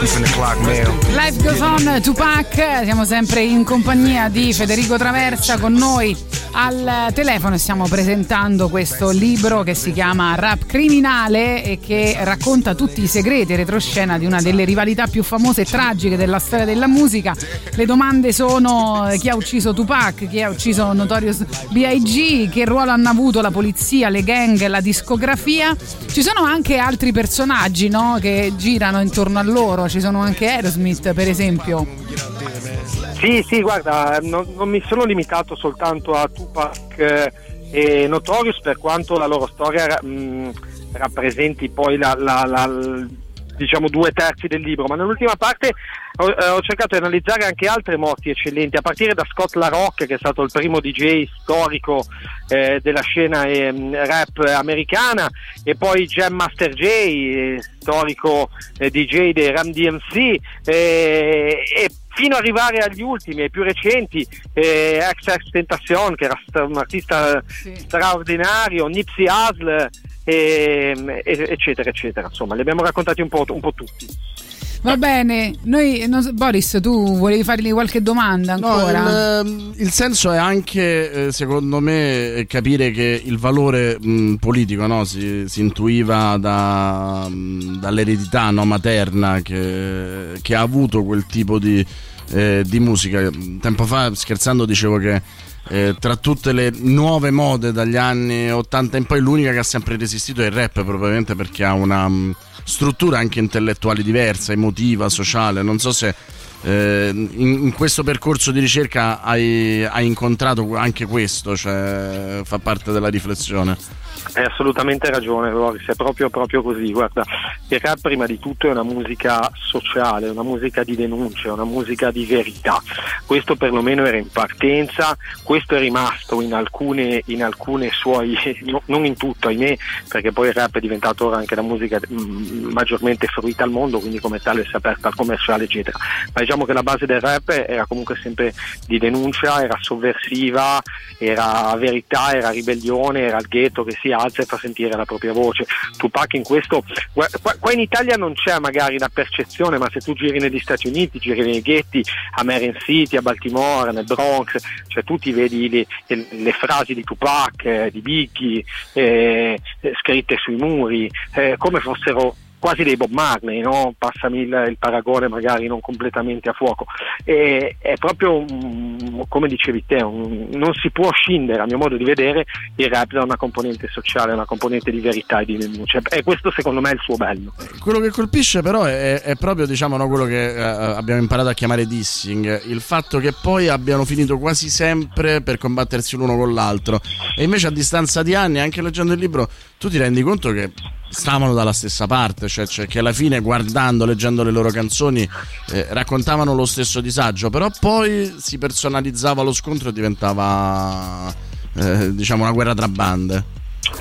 We finna clock mail. Life goes on, Tupac, siamo sempre in compagnia di Federico Traversa con noi al telefono stiamo presentando questo libro che si chiama Rap Criminale e che racconta tutti i segreti e retroscena di una delle rivalità più famose e tragiche della storia della musica. Le domande sono chi ha ucciso Tupac, chi ha ucciso Notorious B.I.G., che ruolo hanno avuto la polizia, le gang, la discografia. Ci sono anche altri personaggi no, che girano intorno a loro, ci sono anche Aerosmith per esempio. Sì, sì, guarda, non, non mi sono limitato soltanto a Tupac eh, e Notorious per quanto la loro storia mh, rappresenti poi la, la- la- diciamo due terzi del libro, ma nell'ultima parte ho, eh, ho cercato di analizzare anche altre morti eccellenti, a partire da Scott LaRock che è stato il primo DJ storico eh, della scena ehm, rap americana e poi Jam Master J, eh, storico eh, DJ dei Ram DMC eh, e fino ad arrivare agli ultimi, ai più recenti, eh, XX Tentacion che era un artista straordinario, Nipsey Hussle, ehm, e- eccetera, eccetera. Insomma, li abbiamo raccontati un po', un po' tutti. Va bene, noi, so- Boris, tu volevi fargli qualche domanda No, ancora? il, ehm, il senso è anche, eh, secondo me, eh, capire che il valore mh, politico no, si, si intuiva da, mh, dall'eredità no, materna che, che ha avuto quel tipo di, eh, di musica. Tempo fa, scherzando, dicevo che eh, tra tutte le nuove mode dagli anni 80 in poi, l'unica che ha sempre resistito è il rap, probabilmente perché ha una mh, struttura anche intellettuale diversa, emotiva, sociale. Non so se eh, in, in questo percorso di ricerca hai, hai incontrato anche questo, cioè fa parte della riflessione. Hai assolutamente ragione, Loris, è proprio, proprio così. Guarda, il rap prima di tutto è una musica sociale, una musica di denuncia, una musica di verità. Questo perlomeno era in partenza, questo è rimasto in alcune, in alcune suoi, no- non in tutto, ahimè, perché poi il rap è diventato ora anche la musica mm, maggiormente fruita al mondo, quindi come tale si è aperta al commerciale, eccetera. Ma diciamo che la base del rap era comunque sempre di denuncia, era sovversiva, era verità, era ribellione, era il ghetto che si alza e fa sentire la propria voce. Tupac in questo, qua in Italia non c'è magari la percezione, ma se tu giri negli Stati Uniti, giri nei ghetti, a Marin City, a Baltimora, nel Bronx, cioè tu ti vedi le, le- le frasi di Tupac, eh, di Biggie, eh, eh, scritte sui muri, eh, come fossero quasi dei Bob Marley, no? passami il, il paragone magari non completamente a fuoco. E, è proprio come dicevi te, un- non si può scindere a mio modo di vedere il rap da una componente sociale, una componente di verità e di denuncia. E questo secondo me è il suo bello. Quello che colpisce però è, è proprio diciamo, no, quello che eh, abbiamo imparato a chiamare dissing, il fatto che poi abbiano finito quasi sempre per combattersi l'uno con l'altro e invece a distanza di anni, anche leggendo il libro, tu ti rendi conto che stavano dalla stessa parte, cioè, cioè che alla fine guardando, leggendo le loro canzoni eh, raccontavano lo stesso disagio, però poi si personalizzava lo scontro e diventava eh, diciamo una guerra tra bande.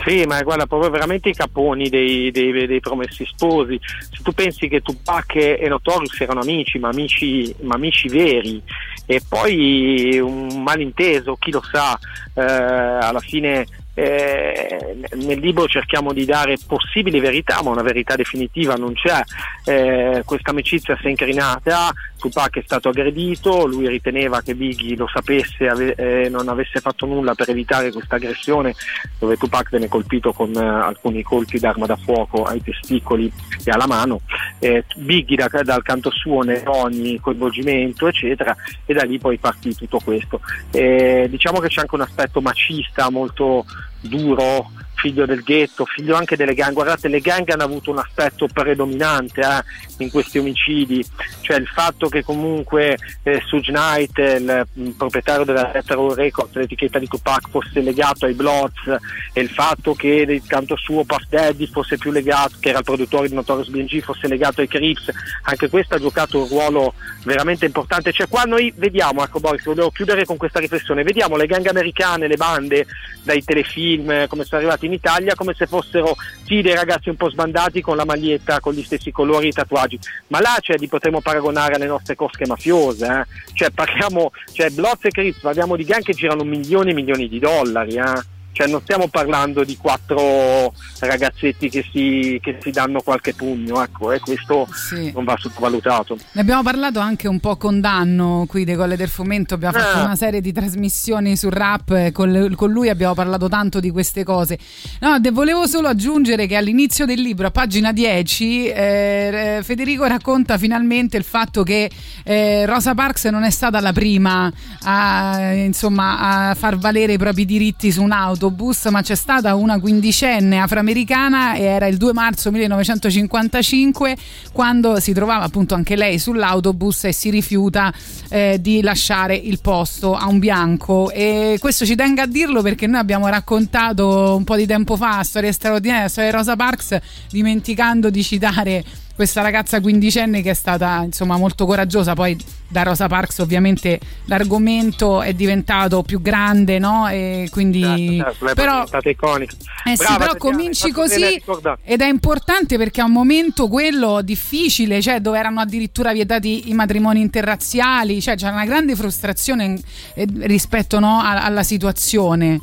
Sì, ma guarda, proprio veramente i caponi dei, dei- dei promessi sposi. Se tu pensi che Tupac e Notorious erano amici, ma amici, ma amici veri, e poi un malinteso, chi lo sa, eh, alla fine eh, nel libro cerchiamo di dare possibili verità, ma una verità definitiva non c'è. Eh, questa amicizia si è incrinata, Tupac è stato aggredito, lui riteneva che Biggie lo sapesse ave- e non avesse fatto nulla per evitare questa aggressione, dove Tupac venne colpito con eh, alcuni colpi d'arma da fuoco ai testicoli e alla mano. Eh, Biggie da- dal canto suo negò ogni coinvolgimento, eccetera, e da lì poi partì tutto questo. Eh, diciamo che c'è anche un aspetto macista molto duro, figlio del ghetto, figlio anche delle gang. Guardate, le gang hanno avuto un aspetto predominante eh, in questi omicidi, cioè il fatto che comunque eh, Suge Knight, il mm, proprietario della Retro Records, l'etichetta di Tupac, fosse legato ai Bloods e il fatto che del canto suo Puff Daddy fosse più legato, che era il produttore di Notorious B.G., fosse legato ai Crips, anche questo ha giocato un ruolo veramente importante. Cioè qua noi vediamo, ecco Boris, volevo chiudere con questa riflessione, vediamo le gang americane, le bande dai telefilm, eh, come sono arrivati in Italia, come se fossero sì dei ragazzi un po' sbandati con la maglietta, con gli stessi colori e i tatuaggi, ma là cioè, li potremmo paragonare alle nostre cosche mafiose, eh. cioè parliamo, cioè Bloods e Crips, parliamo di gang che girano milioni e milioni di dollari, eh. Cioè non stiamo parlando di quattro ragazzetti che si, che si danno qualche pugno, ecco, e questo non va sottovalutato. Ne abbiamo parlato anche un po' con Danno qui dei Colle del Fomento, abbiamo fatto Ah. una serie di trasmissioni sul rap, e con, con lui abbiamo parlato tanto di queste cose. No, de- volevo solo aggiungere che all'inizio del libro, a pagina 10, eh, Federico racconta finalmente il fatto che eh, Rosa Parks non è stata la prima a, insomma, a far valere i propri diritti su un autobus, ma c'è stata una quindicenne afroamericana e era il 2 marzo 1955 quando si trovava appunto anche lei sull'autobus e si rifiuta eh, di lasciare il posto a un bianco. E questo ci tengo a dirlo perché noi abbiamo raccontato un po' di tempo fa storie straordinarie, di Rosa Parks dimenticando di citare questa ragazza quindicenne che è stata insomma molto coraggiosa poi da Rosa Parks ovviamente l'argomento è diventato più grande no e quindi Certo, lei però è iconica. eh sì, Brava, però Tatiana, cominci a così ed è importante perché è un momento quello difficile, cioè dove erano addirittura vietati i matrimoni interrazziali, cioè c'era una grande frustrazione eh, rispetto no, a- alla situazione.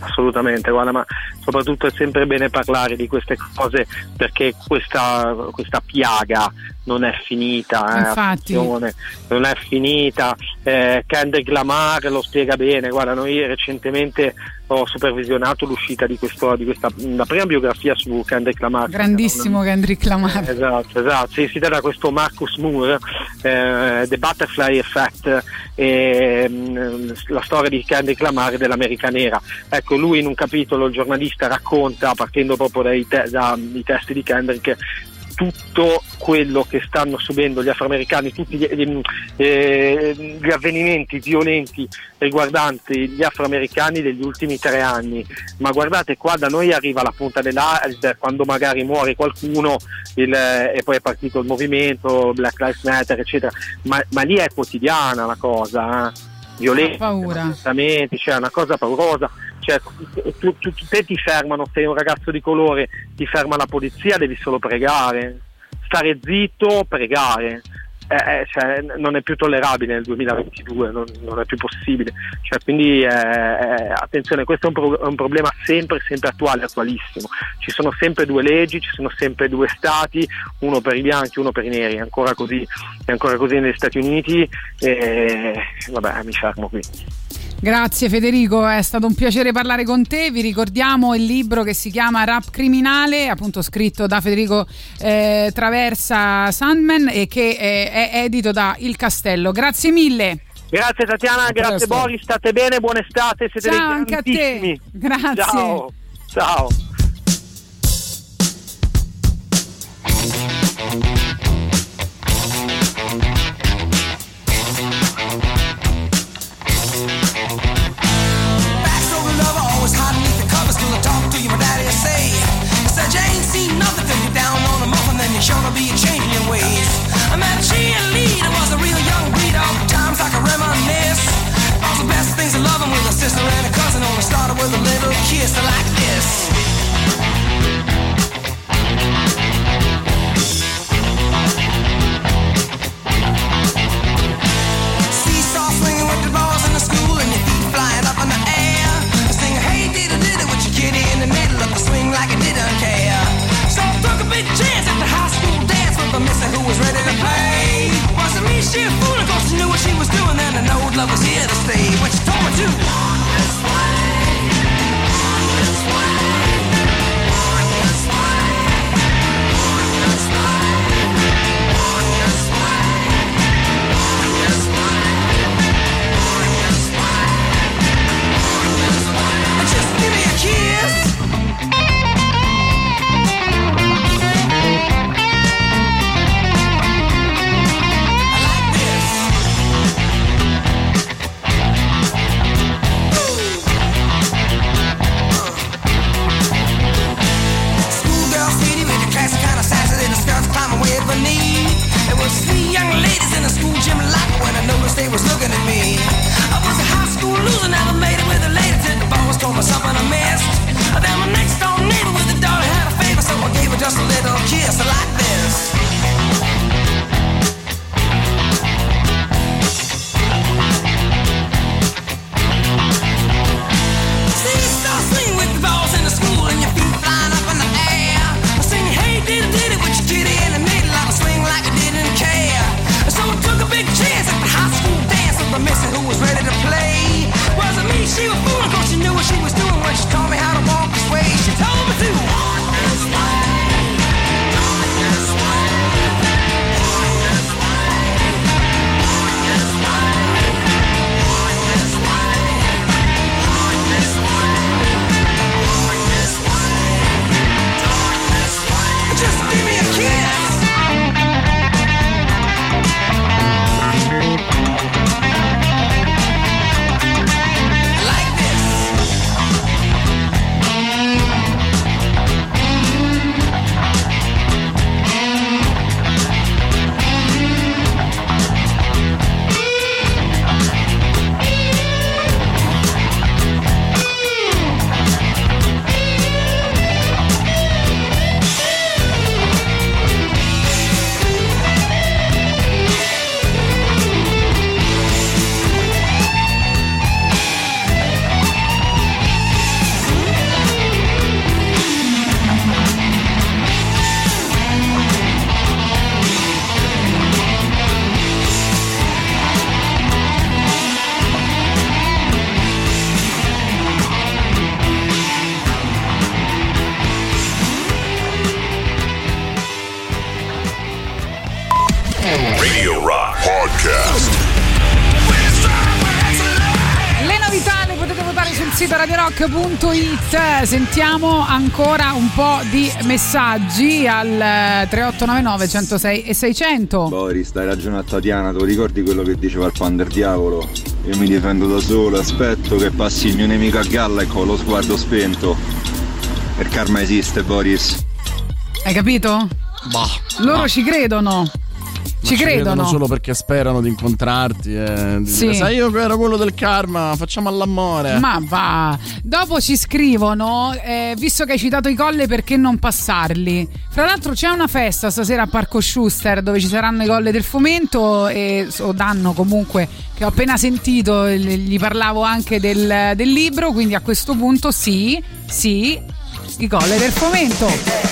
Assolutamente, guarda, ma soprattutto è sempre bene parlare di queste cose perché questa, questa piaga non è finita, eh, Infatti. non è finita. Eh, Kendrick Lamar lo spiega bene, guarda, noi recentemente ho supervisionato l'uscita di, questo, di questa la prima biografia su Kendrick Lamar. Grandissimo Kendrick Lamar. Esatto, esatto, si, si dà da questo Marcus Moore, eh, The Butterfly Effect, e, mm, la storia di Kendrick Lamar e dell'America Nera. Ecco, lui in un capitolo, il giornalista racconta, partendo proprio dai, te- dai testi di Kendrick, tutto quello che stanno subendo gli afroamericani, tutti gli, gli- eh, gli avvenimenti violenti riguardanti gli afroamericani degli ultimi tre anni. Ma guardate, qua da noi arriva la punta dell'iceberg quando magari muore qualcuno il- e poi è partito il movimento, Black Lives Matter, eccetera. Ma, ma lì è quotidiana la cosa, eh? violenza, cioè una cosa paurosa. Cioè, tu, tu- te ti fermano, sei un ragazzo di colore, ti ferma la polizia, devi solo pregare. Stare zitto, pregare. Eh, eh, cioè, non è più tollerabile nel 2022, non, non è più possibile. Cioè, quindi eh, eh, attenzione, questo è un, pro- un problema sempre, sempre attuale, attualissimo. Ci sono sempre due leggi, ci sono sempre due stati, uno per i bianchi, uno per i neri, è ancora così, è ancora così negli Stati Uniti. E vabbè, mi fermo qui. Grazie Federico, è stato un piacere parlare con te. Vi ricordiamo il libro che si chiama Rap Criminale, appunto scritto da Federico eh, Traversa Sandman e che eh, è edito da Il Castello. Grazie mille. Grazie Tatiana, grazie presto. Boris, state bene, buona estate, siete Ciao dei anche a te. Grazie. Ciao, ciao. Sure to be changing your ways. A cheerleader, was a real young breed of times I can reminisce. All the best things of loving with a sister and a cousin, only started with a little kiss like this. Missing who was ready to play. Wasn't me, she a fool, of course she knew what she was doing. Then I know love was here to stay. What she told me to. Sentiamo ancora un po' di messaggi al eh, 3899 106 e 600. Boris, dai ragione a Tatiana, tu ricordi quello che diceva il Pander Diavolo? Io mi difendo da solo, aspetto che passi il mio nemico a galla e con lo sguardo spento. Il karma esiste, Boris. Hai capito? Loro no. ci credono. Ci credono. solo perché sperano di incontrarti. E di Sì. dire, Sai, io ero quello del karma, facciamo all'amore. Ma va. Dopo ci scrivono, eh, visto che hai citato i colle, perché non passarli? Fra l'altro c'è una festa stasera a Parco Schuster dove ci saranno i colle del fomento e o danno comunque che ho appena sentito, gli parlavo anche del, del libro, quindi a questo punto sì, sì, i colle del fomento.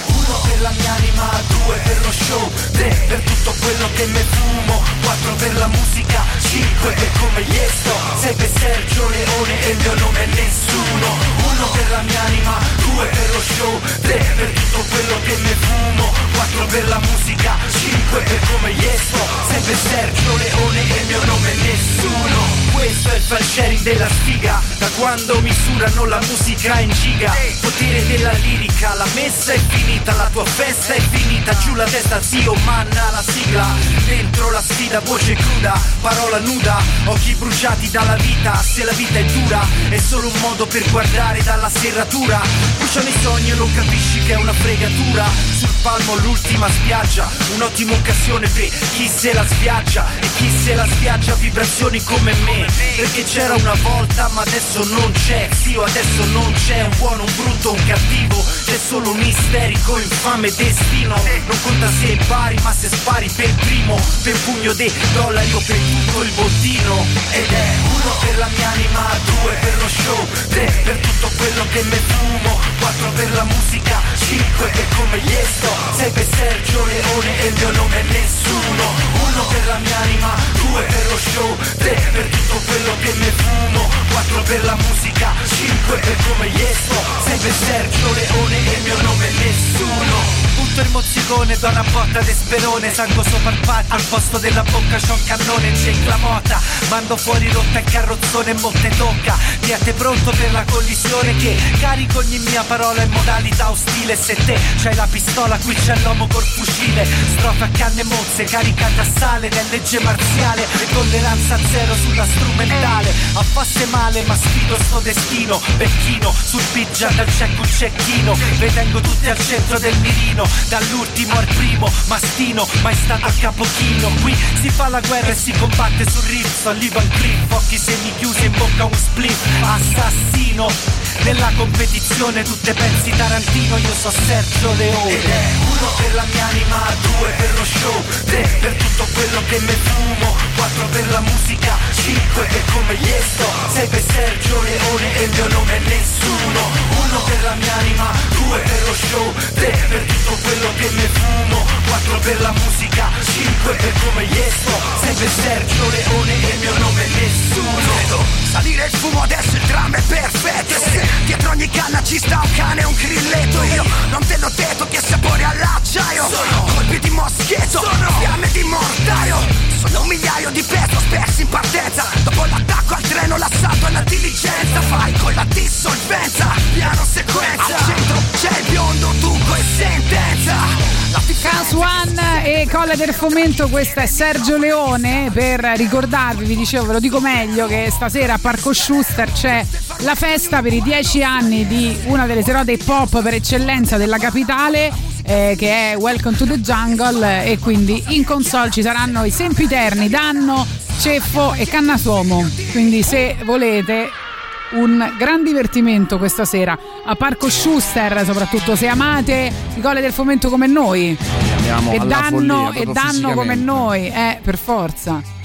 Due per lo show, tre per tutto quello che me fumo, quattro per la musica, cinque per come gli sto, sei per Sergio Leone e il mio nome è nessuno. Uno per la mia anima, due per lo show, tre per tutto quello che me fumo, quattro per la musica, cinque per come gli sto, sei per Sergio Leone e il mio nome è nessuno. Questo è il sharing della sfiga. Da quando misurano la musica in giga. Potere della lirica La messa è finita, la tua festa è finita. Giù la testa zio, manna la sigla. Dentro la sfida, voce cruda Parola nuda, occhi bruciati dalla vita Se la vita è dura. È solo un modo per guardare dalla serratura. Bruciano i sogni e non capisci che è una fregatura. Sul palmo l'ultima spiaggia Un'ottima occasione per chi se la sviaggia E chi se la sviaggia vibrazioni come me Perché c'era una volta ma adesso non c'è. Zio adesso non c'è. Un buono, un brutto, un cattivo. C'è solo un isterico, infame destino. Non conta se pari ma se spari per primo. Per pugno dei dollari o per tutto il bottino. Ed è uno per la mia anima, due per lo show Tre per tutto quello che me fumo Quattro per la musica, cinque per come gli sto. Sei per Sergio Leone e il mio nome è nessuno. Uno per la mia anima, due per lo show Tre per tutto quello che me fumo. Quattro per la musica, cinque per come gli sto Sei per Sergio Leone e il mio nome è nessuno. Butto il mozzicone, do una botta di sperone. Sangue sopra il palco, al posto della bocca c'ho un cannone c'è la mota. Mando fuori rotta il carrozzone e molte tocca. Diete pronto per la collisione che carico ogni mia parola in modalità ostile. Se te c'hai la pistola, qui c'è l'uomo col fucile. Strofa canne mozze, caricata a sale Nel legge marziale. E tolleranza zero sulla strumentale Affasse male ma sfido sto destino. Becchino, sul pigia dal cecco un cecchino. Vedengo tutti al centro del mirino. Dall'ultimo al primo, mastino Mai stato a capochino Qui si fa la guerra e si combatte sul riff. Sullivan Cliff, occhi semi chiusi in bocca un split Assassino nella competizione tutte pensi Tarantino, io so Sergio Leone. Ed è uno per la mia anima, due per lo show Tre per tutto quello che me fumo Quattro per la musica, cinque per come gli sto Sei per Sergio Leone e il mio nome è nessuno. Uno per la mia anima, due per lo show Tre per tutto quello che me fumo Quattro per la musica, cinque per come gli sto Sei per Sergio Leone e il mio nome è nessuno. Vedo salire il fumo adesso il dramma è perfetto. E se dietro ogni canna ci sta un cane e un grilletto Io non te l'ho detto che sapore all'acciaio. Sono colpi di moschetto, sono fiamme di mortaio. Sono un migliaio di peso spersi in partenza Dopo l'attacco al treno, l'assalto alla diligenza Fai con la dissolvenza, piano sequenza Al centro c'è il biondo, tuco e sentenza Cas One e Colle del Fomento, questa è Sergio Leone. Per ricordarvi, vi dicevo, ve lo dico meglio, che stasera a Parco Schuster c'è la festa per i dieci anni di una delle serate hip hop per eccellenza della capitale. eh, che è Welcome to the Jungle e quindi in console ci saranno i sempiterni Danno, Ceffo e Cannasuomo quindi se volete un gran divertimento questa sera a Parco Schuster, soprattutto se amate i gole del fomento come noi. Andiamo e danno, follia, e danno come noi, eh, per forza.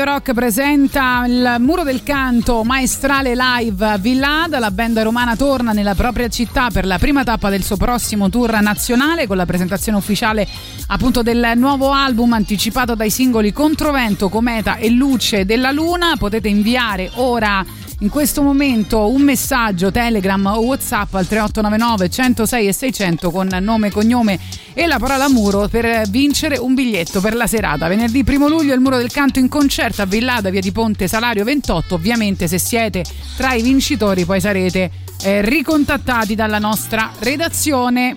Radio Rock presenta il muro del canto maestrale live Villada. La band romana torna nella propria città per la prima tappa del suo prossimo tour nazionale con la presentazione ufficiale appunto del nuovo album anticipato dai singoli Controvento, Cometa e Luce della Luna. Potete inviare ora in questo momento un messaggio Telegram o Whatsapp al 3899 106 e 600 con nome, cognome e la parola muro per vincere un biglietto per la serata. Venerdì 1 luglio il muro del canto in concerto a Villada, via di Ponte Salario 28. Ovviamente se siete tra i vincitori poi sarete eh, ricontattati dalla nostra redazione.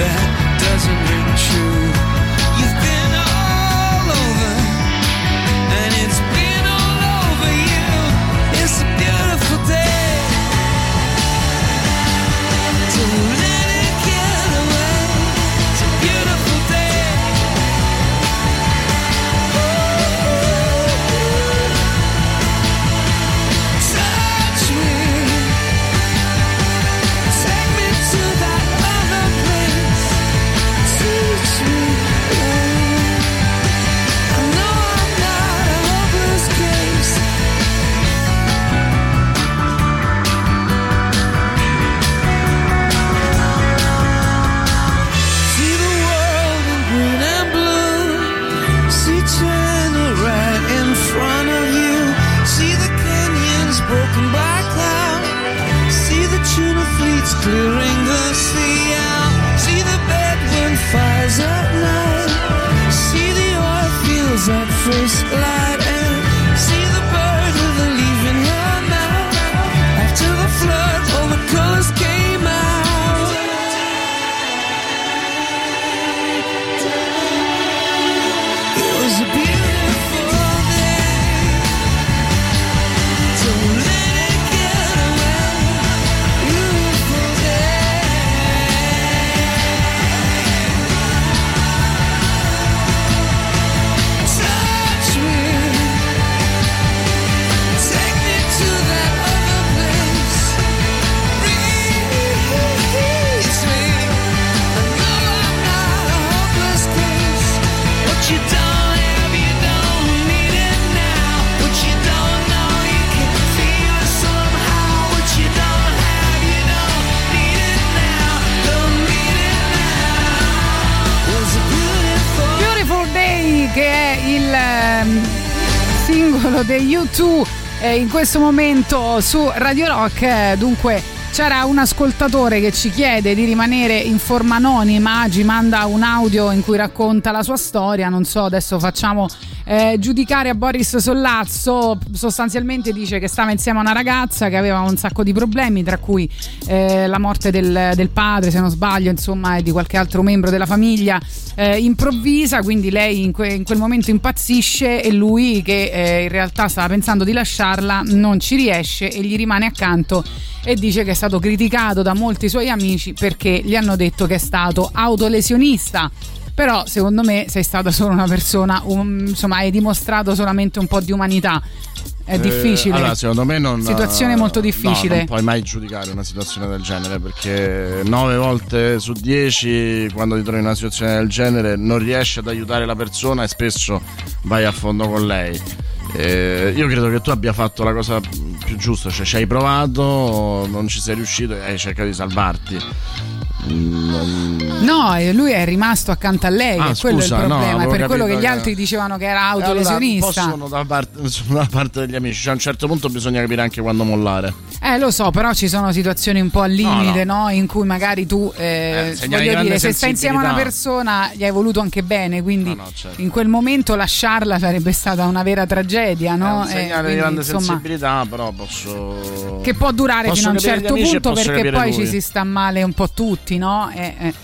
that clearing the sea out. See the bedroom fires at night. See the oil fields at first light. Degli U2 eh, in questo momento su Radio Rock. Eh, dunque c'era un ascoltatore che ci chiede di rimanere in forma anonima, ci manda un audio in cui racconta la sua storia, non so, adesso facciamo eh, giudicare a Boris Sollazzo, sostanzialmente dice che stava insieme a una ragazza che aveva un sacco di problemi, tra cui eh, la morte del, del padre, se non sbaglio, insomma, e di qualche altro membro della famiglia eh, improvvisa, quindi lei in, que- in quel momento impazzisce e lui che eh, in realtà stava pensando di lasciarla non ci riesce e gli rimane accanto e dice che è stato criticato da molti suoi amici perché gli hanno detto che è stato autolesionista. Però secondo me sei stata solo una persona, um, insomma hai dimostrato solamente un po' di umanità. È Eh, difficile. allora, secondo me non. Situazione molto difficile. No, non puoi mai giudicare una situazione del genere perché 9 volte su 10 quando ti trovi in una situazione del genere non riesci ad aiutare la persona e spesso vai a fondo con lei. Eh, io credo che tu abbia fatto la cosa più giusta, cioè ci hai provato, non ci sei riuscito e hai cercato di salvarti. Mm, No, lui è rimasto accanto a lei, Ah, quello scusa, è il no, problema. è avevo per quello che gli altri dicevano che era Eh, allora, autolesionista. po' sono da parte, sono da parte degli amici, cioè a un certo punto bisogna capire anche quando mollare. Eh, lo so, però ci sono situazioni un po' al limite, no? In cui magari tu, eh, Eh, di voglio dire, se stai insieme a una persona gli hai voluto anche bene, quindi certo. in quel momento lasciarla sarebbe stata una vera tragedia, È no? un Eh, segnale di quindi, grande insomma, sensibilità, però posso. che può durare fino a un certo punto perché poi lui. ci si sta male un po' tutti, no? Eh, eh.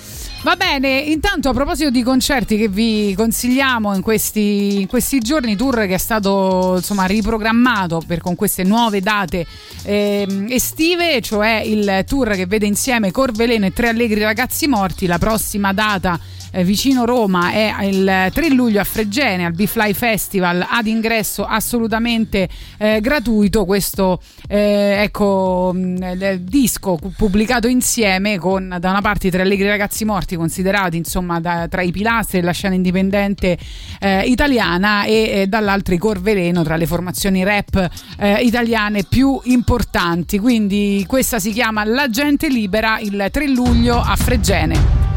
Va bene, intanto a proposito di concerti che vi consigliamo in questi, in questi giorni, tour che è stato insomma riprogrammato per, con queste nuove date ehm, estive, cioè il tour che vede insieme Corveleno e Tre Allegri Ragazzi Morti, la prossima data eh, vicino Roma è il 3 luglio a Fregene al B-Fly Festival ad ingresso assolutamente eh, gratuito questo eh, ecco mh, il disco pubblicato insieme con da una parte i Tre Allegri Ragazzi Morti considerati insomma da- tra i pilastri della scena indipendente eh, italiana e eh, dall'altro i Corveleno tra le formazioni rap eh, italiane più importanti. Quindi questa si chiama La gente libera il 3 luglio a Fregene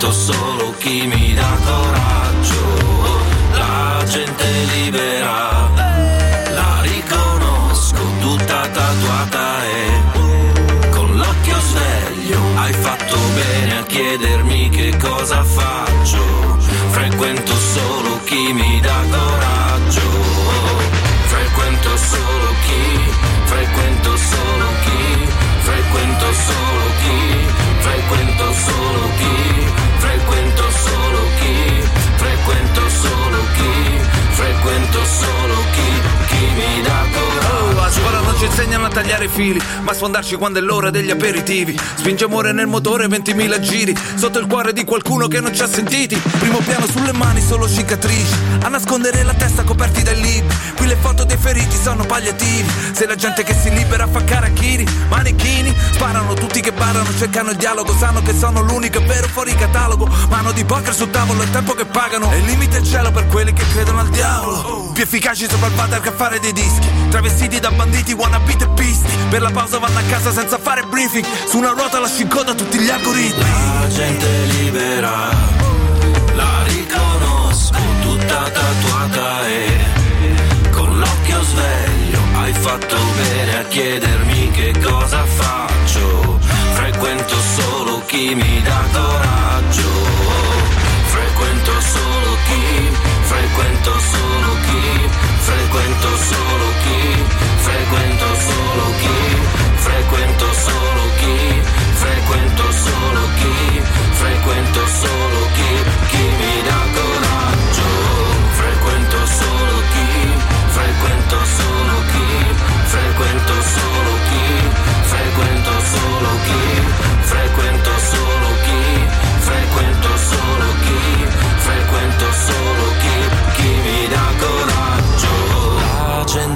Frequento solo chi mi dà coraggio. La gente libera, la riconosco tutta tatuata e con l'occhio sveglio hai fatto bene a chiedermi che cosa faccio. Frequento solo chi mi dà coraggio. Insegnano a tagliare i fili, ma sfondarci quando è l'ora degli aperitivi. Spinge amore nel motore, 20.000 giri, sotto il cuore di qualcuno che non ci ha sentiti. Primo piano sulle mani, solo cicatrici, a nascondere la testa coperti dai libri. Qui le foto dei feriti sono palliativi. Se la gente che si libera fa carachiri, manichini, sparano tutti che barano, cercano il dialogo, sanno che sono l'unico vero fuori catalogo. Mano di poker sul tavolo, il tempo che pagano. E il limite è il cielo per quelli che credono al diavolo. Più efficaci sopra il padre che a fare dei dischi. Travestiti da banditi, wannabe teppisti. Per la pausa vanno a casa senza fare briefing. Su una ruota la scincoda tutti gli algoritmi. La gente libera, la riconosco tutta tatuata e con l'occhio sveglio hai fatto bene a chiedermi che cosa faccio. Frequento solo chi mi dà coraggio. Frequento solo chi, frequento solo chi, frequento solo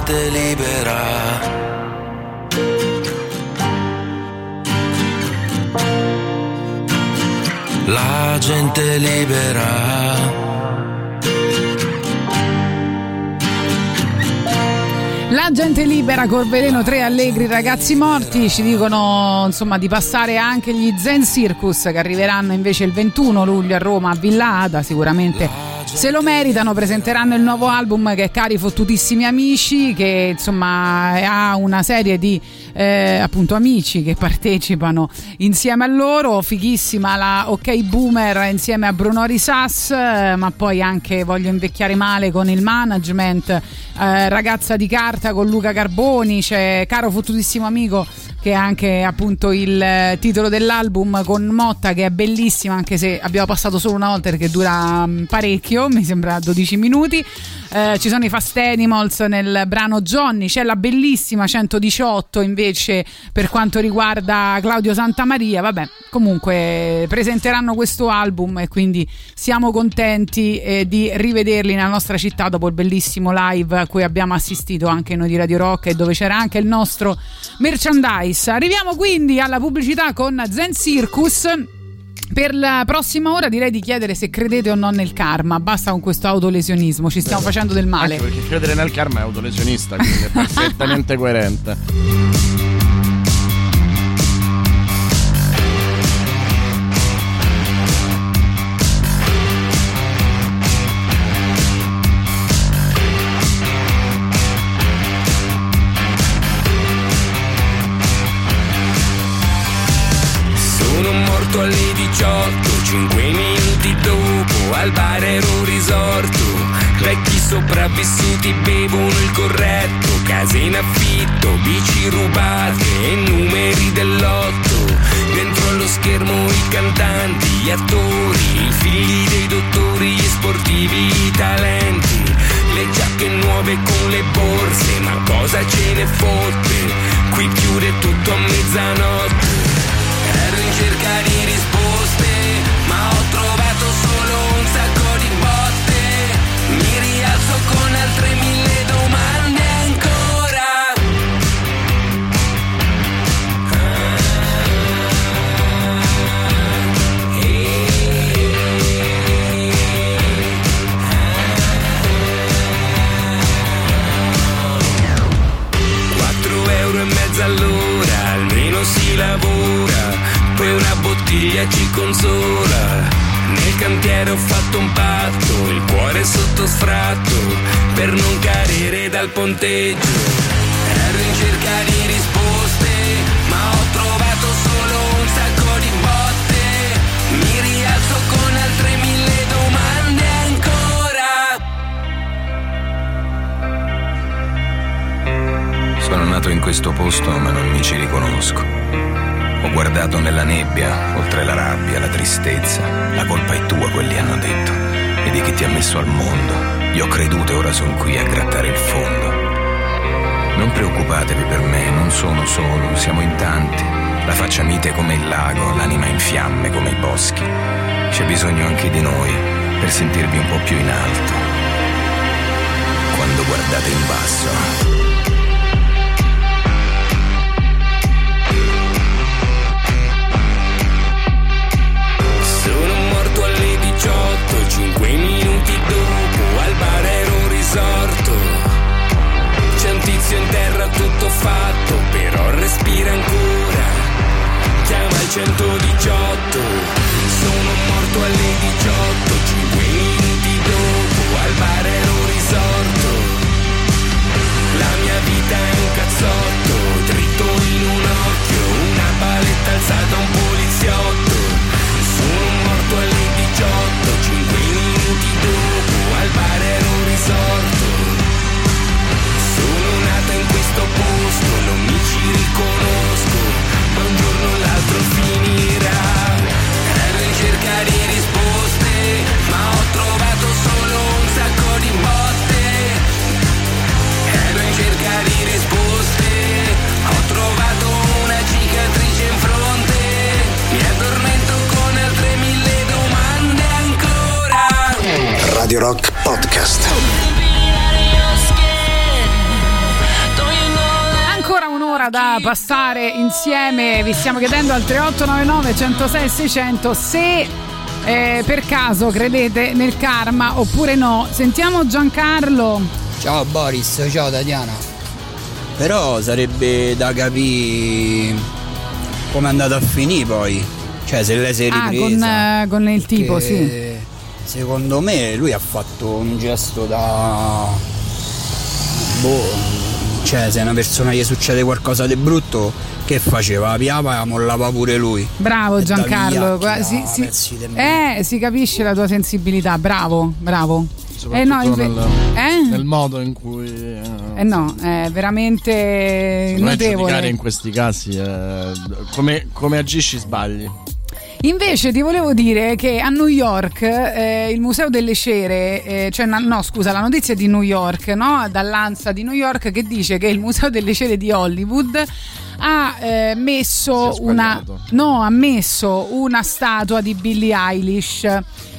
La gente libera. La gente libera. La gente libera, Corveleno, tre allegri ragazzi morti, ci dicono insomma di passare anche gli Zen Circus che arriveranno invece il 21 luglio a Roma a Villa Ada, sicuramente se lo meritano, presenteranno il nuovo album che è Cari fottutissimi amici, che insomma ha una serie di eh, appunto amici che partecipano insieme a loro, fighissima la Ok Boomer insieme a Bruno Risas, eh, ma poi anche Voglio invecchiare male con il management, eh, Ragazza di carta con Luca Carboni, c'è Caro fottutissimo amico che è anche appunto il eh, titolo dell'album con Motta che è bellissima anche se abbiamo passato solo una volta perché dura mm, parecchio, mi sembra 12 minuti. Eh, ci sono i Fast Animals nel brano Johnny, c'è la bellissima 118 invece per quanto riguarda Claudio Santamaria. Vabbè, comunque presenteranno questo album e quindi siamo contenti eh, di rivederli nella nostra città dopo il bellissimo live a cui abbiamo assistito anche noi di Radio Rock e dove c'era anche il nostro merchandise. Arriviamo quindi alla pubblicità con Zen Circus. Per la prossima ora direi di chiedere se credete o no nel karma. Basta con questo autolesionismo, ci stiamo facendo del male. Ecco, perché credere nel karma è autolesionista, quindi è perfettamente coerente. 18, 5 minuti dopo al bar ero risorto. Vecchi sopravvissuti bevono il corretto, case in affitto, bici rubate e numeri dell'otto. Dentro allo schermo i cantanti, gli attori, i figli dei dottori, gli sportivi, i talenti. Le giacche nuove con le borse, ma cosa ce ne fotte? Qui chiude tutto a mezzanotte. Ero in cerca di risposte, euro e mezzo all'ora, almeno si lavora, poi una bottiglia ci consola. Nel cantiere ho fatto un patto, il cuore sotto sfratto, per non cadere dal ponteggio. Ero in cerca di risposte, ma ho Sono nato in questo posto ma non mi ci riconosco. Ho guardato nella nebbia, oltre la rabbia, la tristezza. La colpa è tua, quelli hanno detto. E di chi ti ha messo al mondo. Io ho creduto e ora sono qui a grattare il fondo. Non preoccupatevi per me, non sono solo, siamo in tanti. La faccia mite come il lago, l'anima in fiamme come i boschi. C'è bisogno anche di noi per sentirvi un po' più in alto. Quando guardate in basso. 18, 5 minuti dopo al bar ero risorto. C'è un tizio in terra tutto fatto, però respira ancora. Chiama il 118. Sono morto alle 18, 5 minuti dopo al bar ero risorto. La mia vita è un cazzotto, dritto in un occhio, una paletta alzata un poliziotto. Passare insieme, vi stiamo chiedendo al 3899 106 600 se eh, per caso credete nel karma oppure no. Sentiamo Giancarlo. Ciao Boris, ciao Tatiana. Però sarebbe da capire come è andato a finire poi. Cioè se lei si è Ah, ripresa. con, eh, con il tipo, sì. Secondo me lui ha fatto un gesto da. Boh. Cioè, se a una persona gli succede qualcosa di brutto, che faceva? La piava e mollava pure lui. Bravo E Giancarlo, da si, si- eh, si capisce la tua sensibilità, bravo, bravo. Eh no, inve- nel, eh? nel modo in cui eh, Eh no, è veramente notevole. in questi casi eh, come, come agisci sbagli. Invece ti volevo dire che a New York eh, il Museo delle Cere, eh, cioè na- no scusa, la notizia è di New York, no? dall'ANSA di New York che dice che il Museo delle Cere di Hollywood ha eh, messo una no, ha messo una statua di Billie Eilish.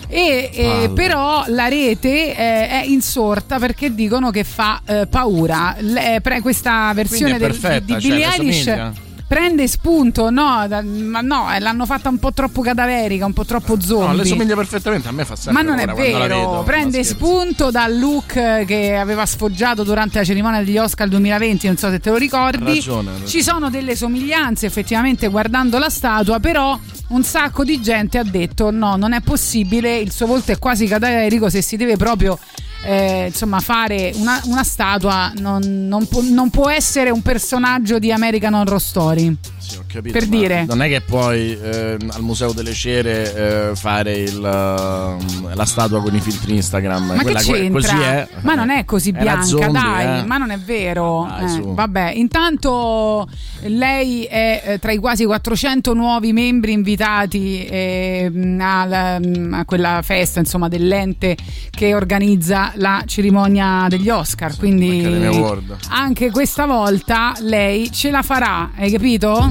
E, e Palle. però la rete eh, è insorta perché dicono che fa eh, paura. Le- pre- questa versione del- perfetta, di cioè, Billie le Eilish? Prende spunto, no, da- ma no, eh, l'hanno fatta un po' troppo cadaverica, un po' troppo zombie. No, le somiglia perfettamente, a me fa sempre Ma non è vero, prende spunto dal look che aveva sfoggiato durante la cerimonia degli Oscar 2020, non so se te lo ricordi. Ragione, ragione. Ci sono delle somiglianze effettivamente guardando la statua, però un sacco di gente ha detto no, non è possibile, il suo volto è quasi cadaverico, se si deve proprio eh, insomma fare una, una statua non, non può, non può essere un personaggio di American Horror Story. Sì, ho capito, per dire. Non è che puoi eh, al Museo delle Cere eh, fare il, ehm, la statua con i filtri Instagram. Ma Quella che? Così è. Ma non è così È bianca, zombie, dai, eh. ma non è vero. Dai, Eh, vabbè, intanto lei è eh, tra i quasi 400 nuovi membri invitati eh, alla- a quella festa, insomma, dell'ente che organizza la cerimonia degli Oscar. Academy Quindi anche questa volta lei ce la farà, hai capito?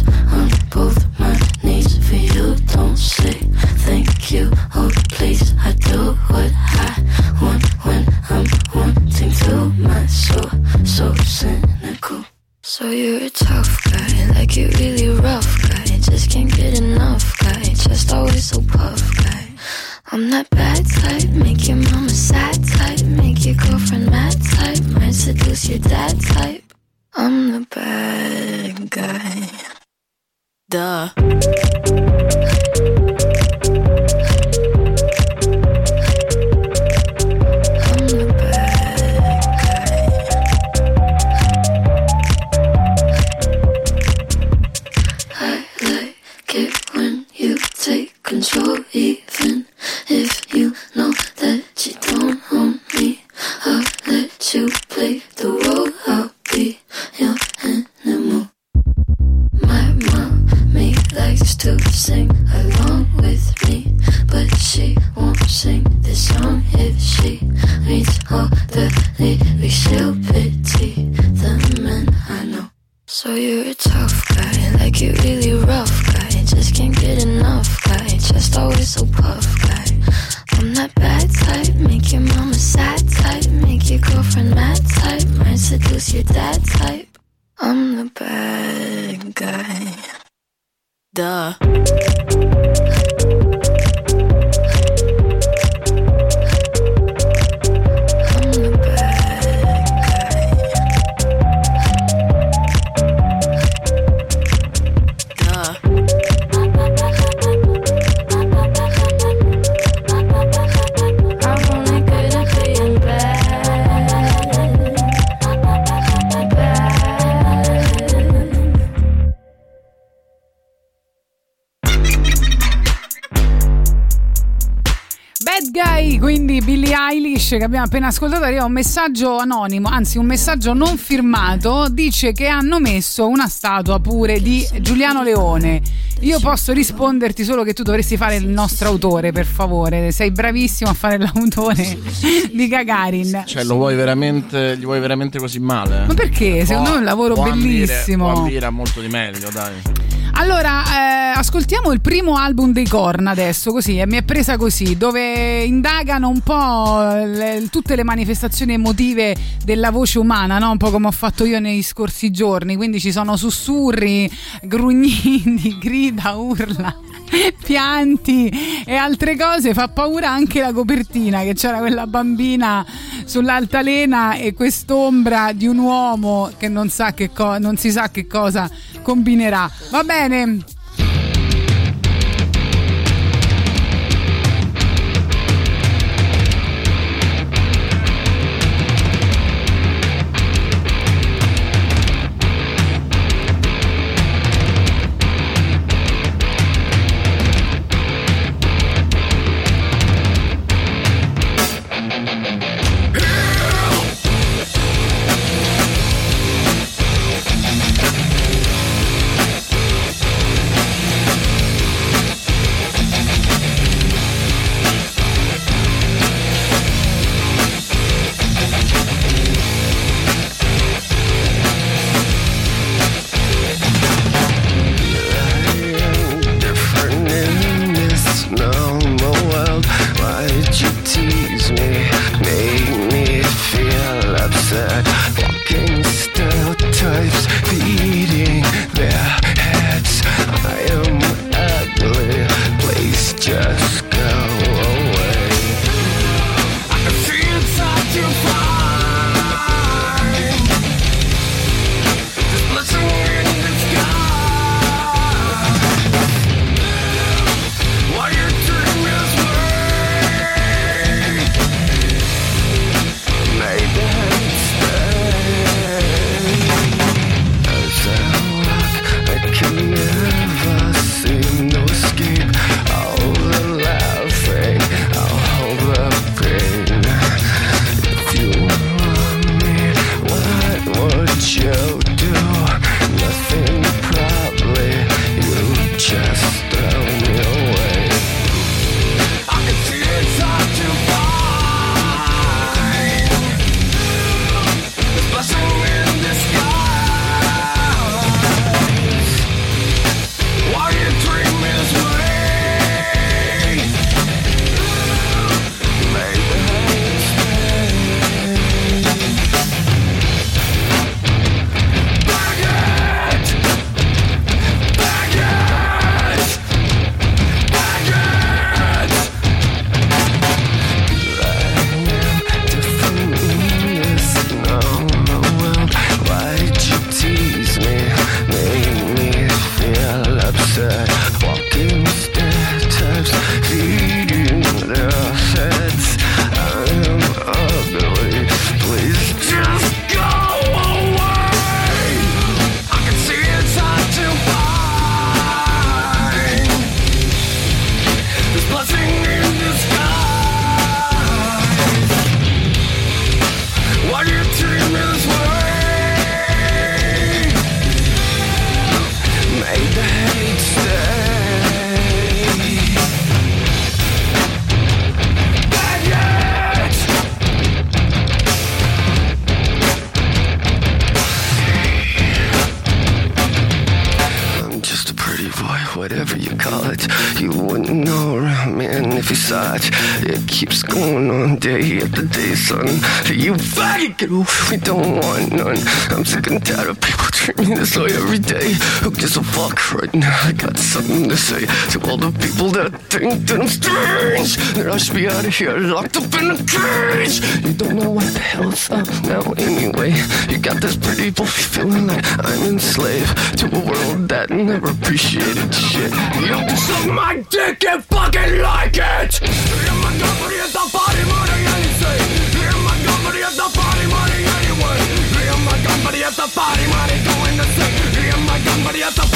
what I want when I'm wanting to. My soul, so cynical. So you're a tough guy, like you really rough guy. Just can't get enough guy, just always so puff guy. I'm that bad type, make your mama sad type, make your girlfriend mad type, might seduce your dad type. I'm the bad guy. Duh. Sing along with me, but she won't sing this song if she reads all the lyrics. Eilish che abbiamo appena ascoltato, arriva un messaggio anonimo, anzi un messaggio non firmato, dice che hanno messo una statua pure di Giuliano Leone. Io posso risponderti solo che tu dovresti fare il nostro autore, per favore. Sei bravissimo a fare l'autore di Gagarin. Cioè, lo vuoi veramente, gli vuoi veramente così male? Ma perché? Secondo me è un lavoro può ambire- bellissimo. Può ambire a molto di meglio, dai. Allora, eh, ascoltiamo il primo album dei Korn adesso, così, e mi è presa così, dove indagano un po' le- tutte le manifestazioni emotive della voce umana, no? un po' come ho fatto io nei scorsi giorni, quindi ci sono sussurri, grugnini, grida, urla. Pianti e altre cose, fa paura anche la copertina che c'era quella bambina sull'altalena e quest'ombra di un uomo che non, sa che co- non si sa che cosa combinerà. Va bene. Son. You faggot, get we don't want none. I'm sick and tired of people treating me this way every day. Who gives a fuck right now? I got something to say to all the people that think that I'm strange. That I should be out of here, locked up in a cage. You don't know what the hell's up now, anyway. You got this pretty boy feeling like I'm enslaved to a world that never appreciated shit. You suck my dick and fucking like it. Body, money going to sleep. Hear my gun, but he has a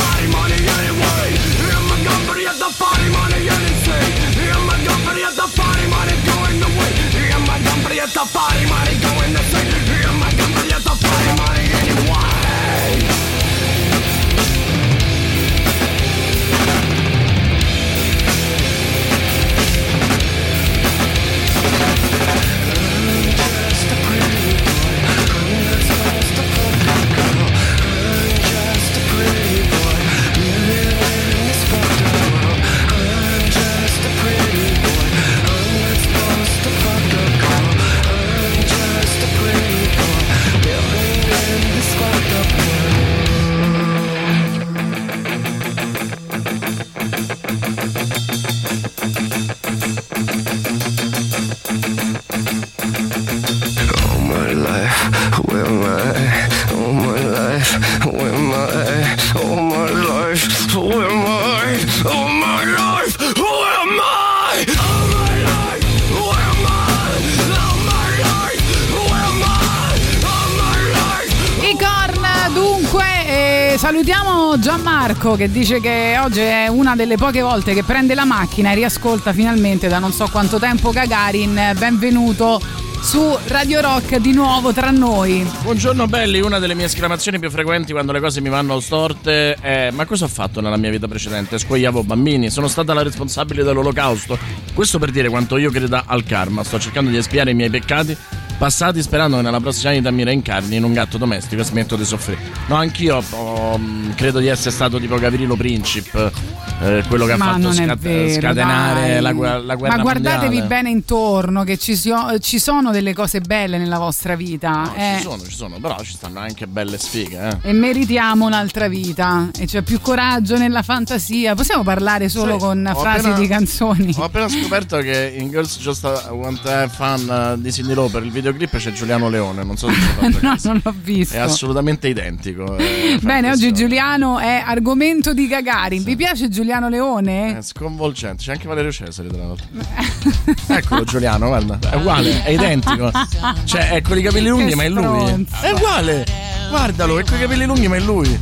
Gianmarco che dice che oggi è una delle poche volte che prende la macchina e riascolta finalmente da non so quanto tempo Gagarin. Benvenuto su Radio Rock di nuovo tra noi. Buongiorno belli, una delle mie esclamazioni più frequenti quando le cose mi vanno storte è ma cosa ho fatto nella mia vita precedente? Scuoiavo bambini, sono stata la responsabile dell'olocausto. Questo per dire quanto io creda al karma, sto cercando di espiare i miei peccati passati sperando che nella prossima vita mi reincarni in un gatto domestico e smetto di soffrire. No, anch'io ho- credo di essere stato tipo Gavrilo Princip, eh, quello che ha Ma fatto non è scat- vero, scatenare la, la guerra Ma guardatevi mondiale. bene intorno che ci, sio- ci sono delle cose belle nella vostra vita. eh. Ci sono, ci sono, però ci stanno anche belle sfighe, eh. E meritiamo un'altra vita e c'è più coraggio nella fantasia. Possiamo parlare solo Sai, con frasi appena- di canzoni. Ho appena scoperto che in Girls Just Want to Have Fun di Cindy Lauper il videoclip c'è Giuliano Leone, non so se no, caso. non l'ho visto. È assolutamente identico. eh, Bene, oggi Giuliano è argomento di Gagarin. Vi piace Giuliano Leone? È sconvolgente, c'è anche Valerio Cesare tra l'altro. Eccolo Giuliano, guarda, è uguale, è identico. Cioè, è con i capelli lunghi, Che ma è lui. È uguale. Guardalo, è con i capelli lunghi, ma è lui.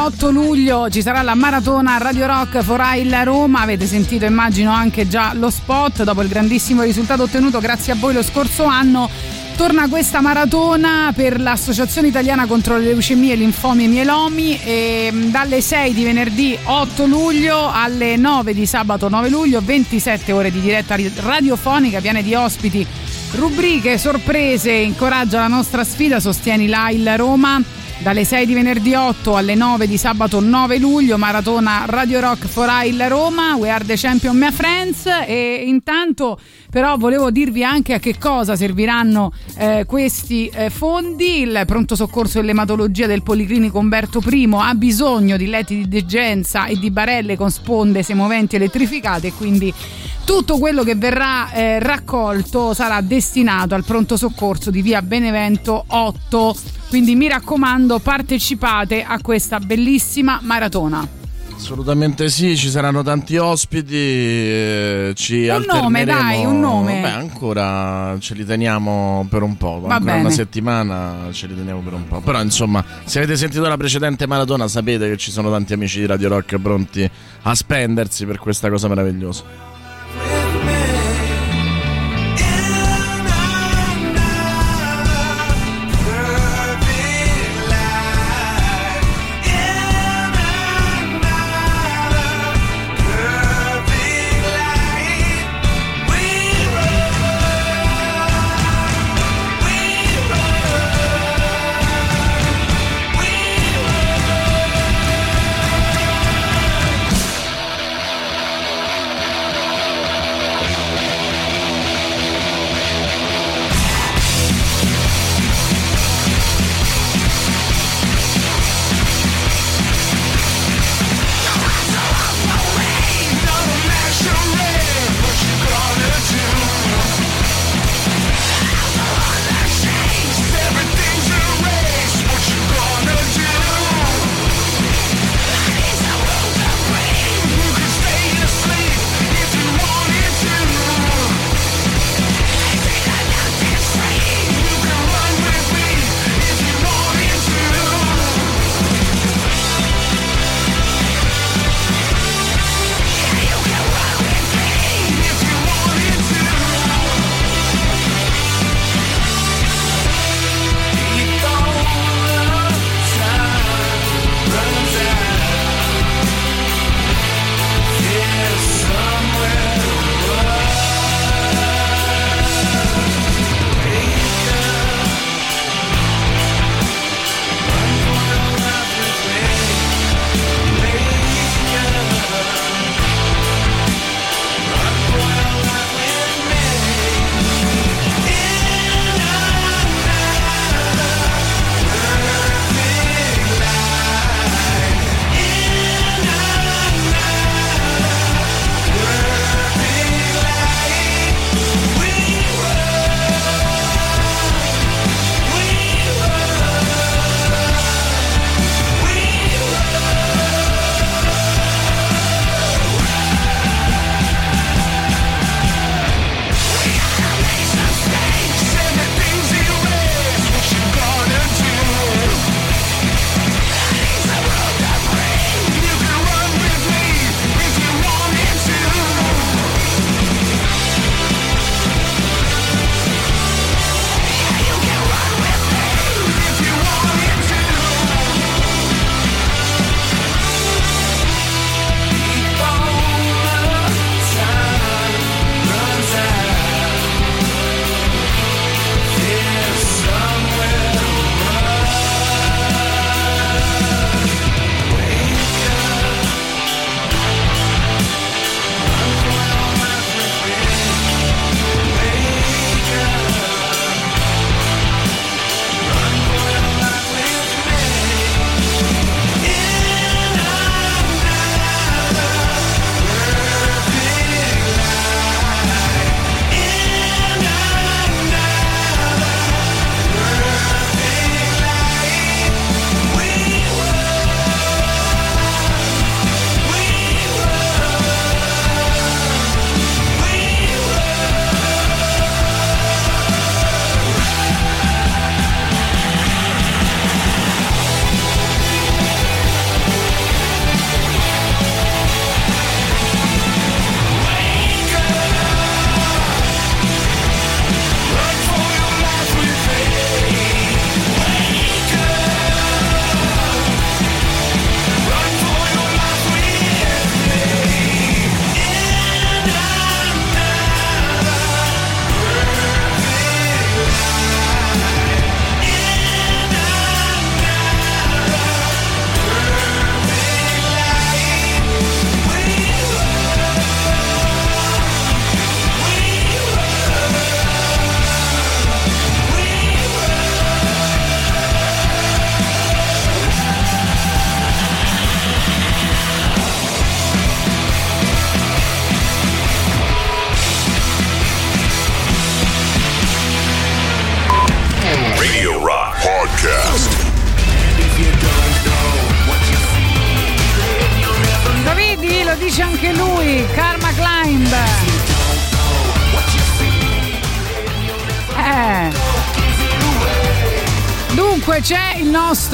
L'8 luglio ci sarà la maratona Radio Rock Forail Roma, avete sentito immagino anche già lo spot, dopo il grandissimo risultato ottenuto grazie a voi lo scorso anno. Torna questa maratona per l'Associazione Italiana contro le leucemie, linfomi e mielomi e mh, dalle 6 di venerdì 8 luglio alle 9 di sabato 9 luglio, 27 ore di diretta radiofonica piene di ospiti, rubriche, sorprese, incoraggia la nostra sfida, sostieni là il Roma. Dalle 6 di venerdì 8 alle 9 di sabato 9 luglio, maratona Radio Rock for il Roma, We Are the Champion My Friends e intanto però volevo dirvi anche a che cosa serviranno eh, questi eh, fondi. Il pronto soccorso e l'ematologia del Policlinico Umberto I ha bisogno di letti di degenza e di barelle con sponde semoventi elettrificate quindi tutto quello che verrà eh, raccolto sarà destinato al pronto soccorso di via Benevento 8. Quindi mi raccomando, partecipate a questa bellissima maratona. Assolutamente sì, ci saranno tanti ospiti. eh, Ci Un nome, dai, un nome. Beh, ancora ce li teniamo per un po'. Va ancora bene. una settimana ce li teniamo per un po'. Però, insomma, se avete sentito la precedente maratona, sapete che ci sono tanti amici di Radio Rock pronti a spendersi per questa cosa meravigliosa.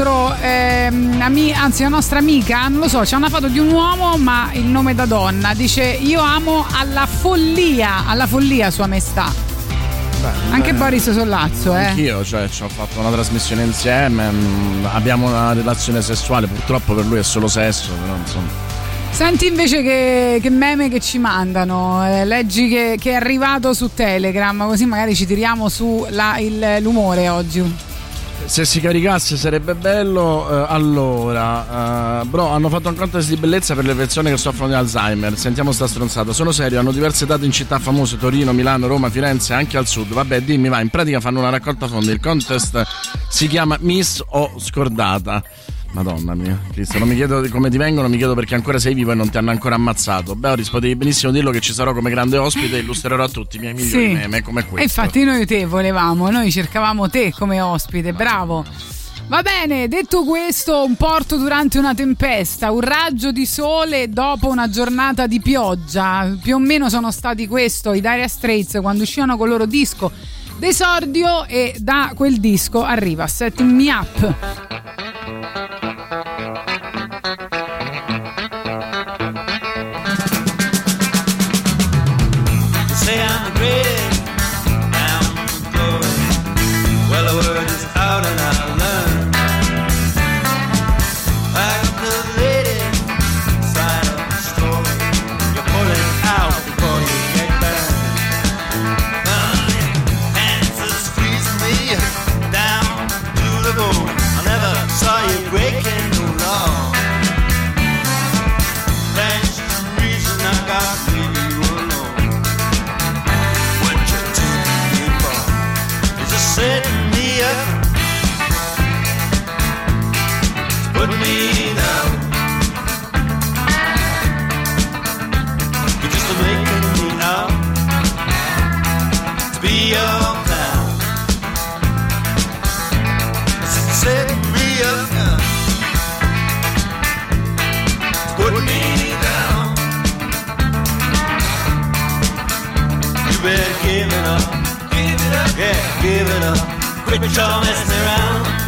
Nostro, ehm, ami- anzi la nostra amica, non lo so, c'è una foto di un uomo ma il nome da donna, dice io amo alla follia, alla follia sua maestà. Anche eh, Boris Sollazzo, eh. Anch'io, cioè, ci ho fatto una trasmissione insieme, mm, abbiamo una relazione sessuale, purtroppo per lui è solo sesso, però insomma. Senti invece che, che meme che ci mandano, eh, leggi che, che è arrivato su Telegram, così magari ci tiriamo su la- il- l'umore oggi. Se si caricasse sarebbe bello. eh, allora, eh, bro, hanno fatto un contest di bellezza per le persone che soffrono di Alzheimer. Sentiamo sta stronzata. Sono serio, hanno diverse date in città famose: Torino, Milano, Roma, Firenze, anche al sud. Vabbè, dimmi, va. In pratica fanno una raccolta fondi. Il contest si chiama Miss o Scordata. Madonna mia, Cristo, non mi chiedo come ti vengono, mi chiedo perché ancora sei vivo e non ti hanno ancora ammazzato. Boris, potevi benissimo dirlo che ci sarò come grande ospite e illustrerò a tutti i miei migliori Sì. meme come questo. E infatti noi te volevamo, noi cercavamo te come ospite, bravo. Va bene, detto questo, un porto durante una tempesta, un raggio di sole dopo una giornata di pioggia. Più o meno sono stati questo i Dire Straits quando uscivano con il loro disco d'esordio e da quel disco arriva Setting Me Up. Give it up. Yeah, give it up. Quit your messing around.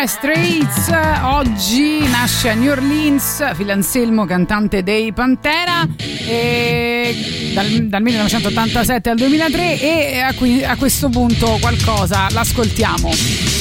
Dire Straits, oggi nasce a New Orleans Phil Anselmo, cantante dei Pantera, dal, dal 1987 al 2003 e a, qui- a questo punto qualcosa l'ascoltiamo.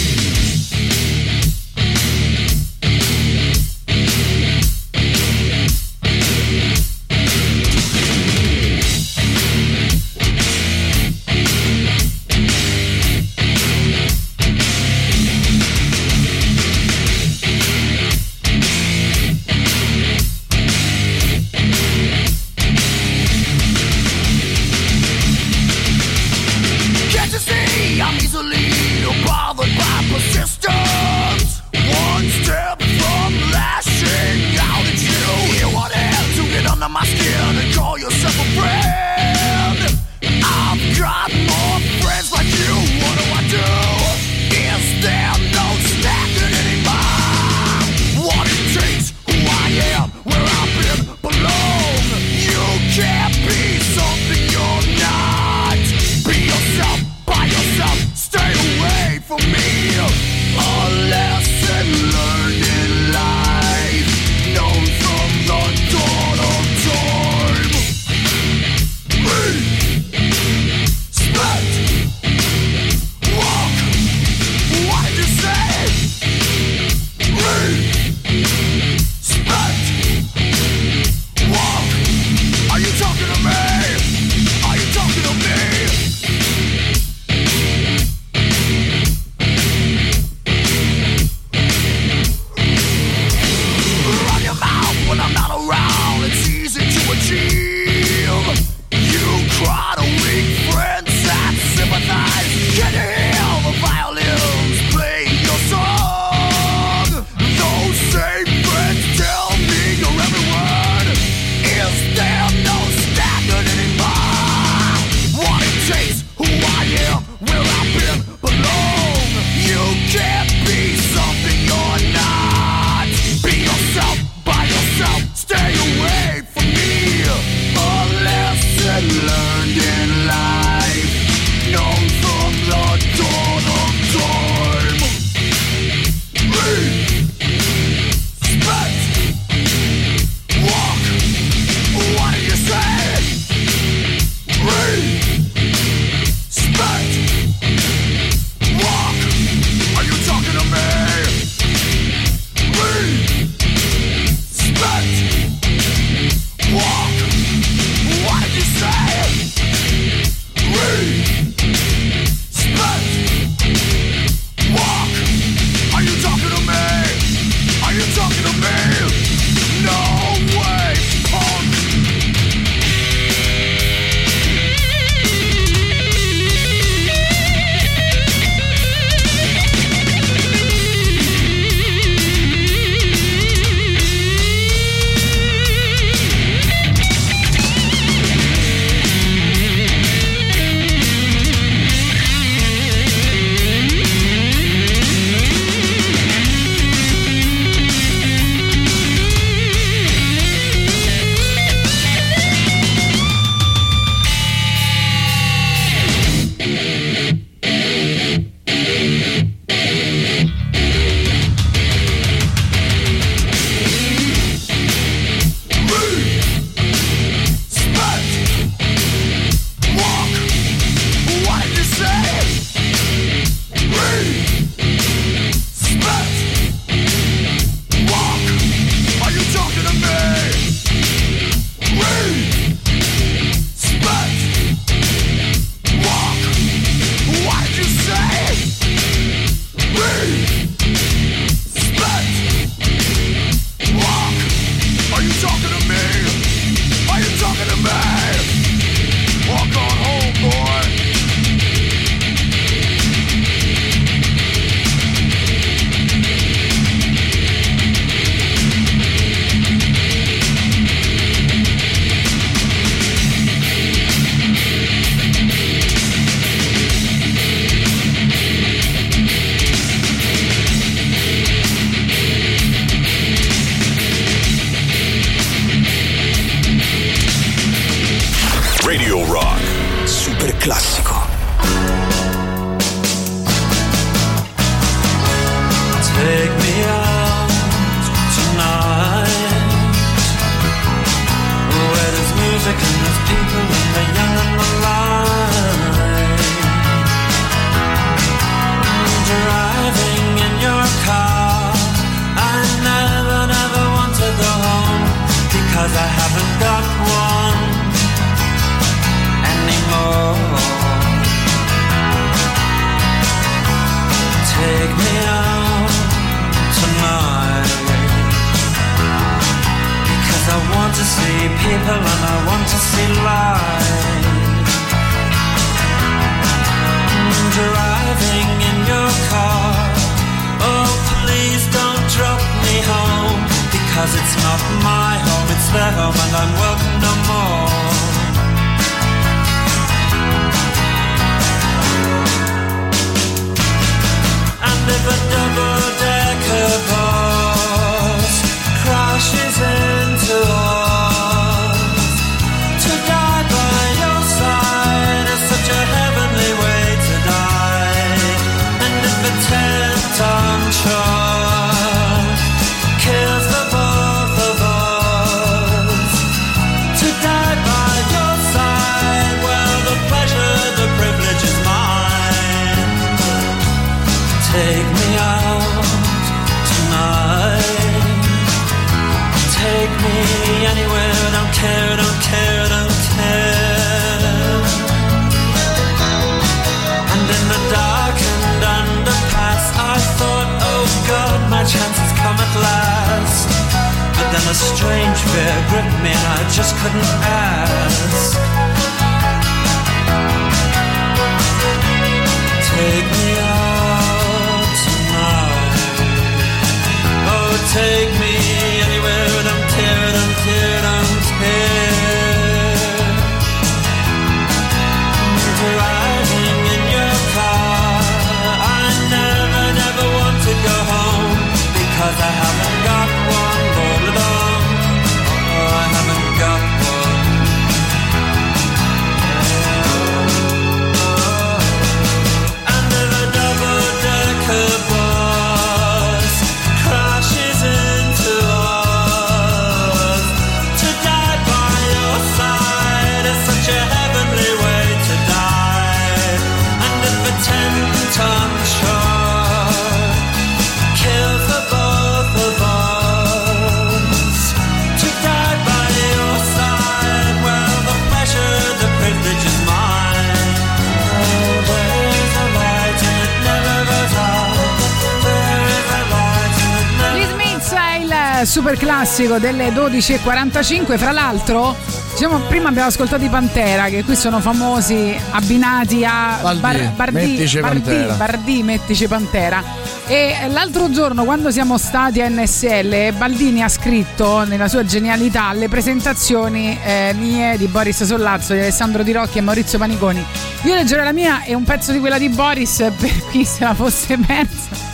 Delle 12.45. Fra l'altro, diciamo, prima abbiamo ascoltato i Pantera, che qui sono famosi abbinati a Baldì, Mettici Pantera. Bardì, Mettici Pantera. E l'altro giorno, quando siamo stati a NSL, Baldini ha scritto nella sua genialità alle presentazioni eh, mie di Boris Sollazzo, di Alessandro Di Rocchi e Maurizio Paniconi. Io leggerò la mia e un pezzo di quella di Boris per chi se la fosse persa.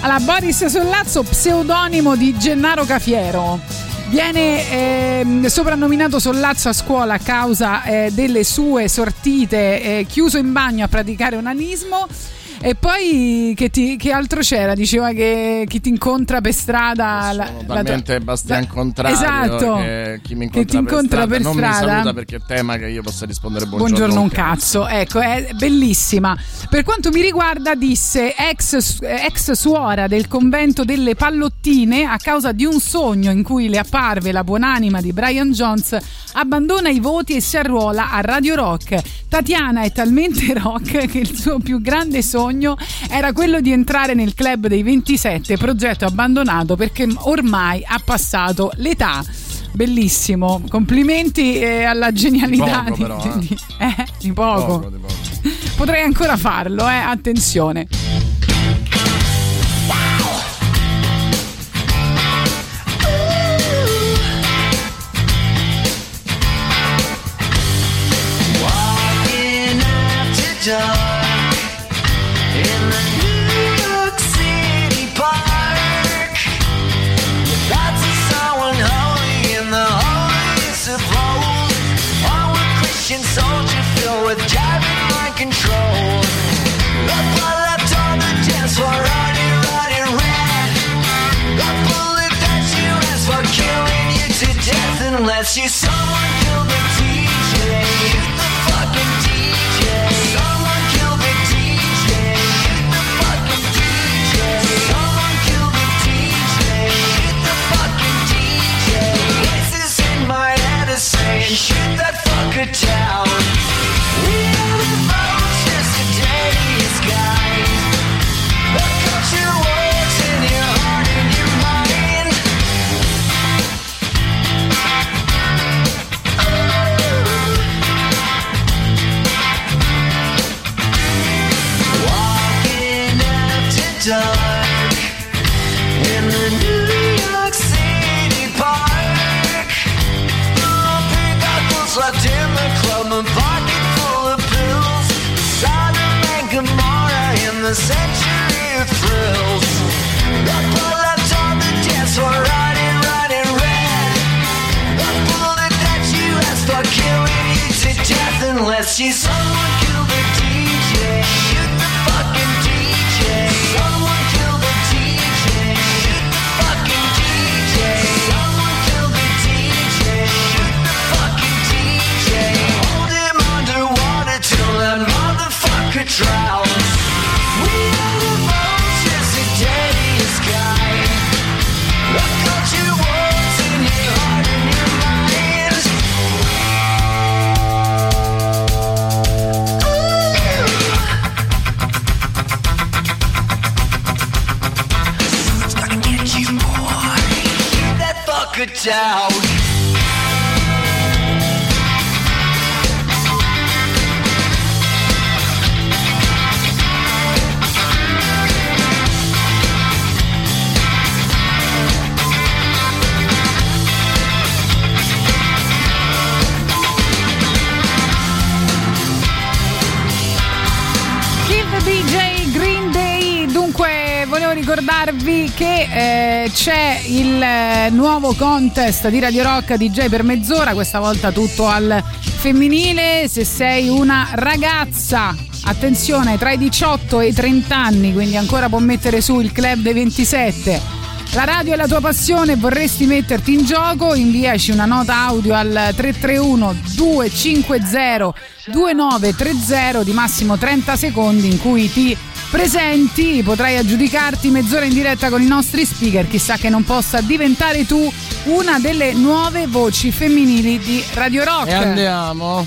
Allora, Boris Sollazzo, pseudonimo di Gennaro Cafiero. Viene ehm, soprannominato Sollazzo a scuola a causa eh, delle sue sortite, eh, chiuso in bagno a praticare onanismo. E poi che, ti- che altro c'era? Diceva che chi ti incontra per strada. la- la- Talmente Bastian la- Contrario Esatto. che chi mi Che incontra, ti incontra per, per strada, non strada. mi saluta perché tema che io possa rispondere buongiorno, Buongiorno un cazzo, ecco, è bellissima. Per quanto mi riguarda, disse ex, ex suora del convento delle pallottine, a causa di un sogno in cui le apparve la buonanima di Brian Jones, abbandona i voti e si arruola a Radio Rock. Tatiana è talmente rock che il suo più grande sogno era quello di entrare nel club dei 27, progetto abbandonato perché ormai ha passato l'età. Bellissimo, complimenti eh, alla genialità Di poco, però, eh. di- eh, di poco. Poco, di poco. Potrei ancora farlo, eh, attenzione. Walking you someone she's someone. out. Ricordarvi che eh, c'è il eh, nuovo contest di Radio Rock DJ per mezz'ora, questa volta tutto al femminile. Se sei una ragazza, attenzione, tra i 18 e i 30 anni, quindi ancora può mettere su il club dei 27. La radio è la tua passione vorresti metterti in gioco? Inviaci una nota audio al 331 250 2930 di massimo 30 secondi in cui ti presenti, potrai aggiudicarti mezz'ora in diretta con i nostri speaker, chissà che non possa diventare tu una delle nuove voci femminili di Radio Rock. E andiamo.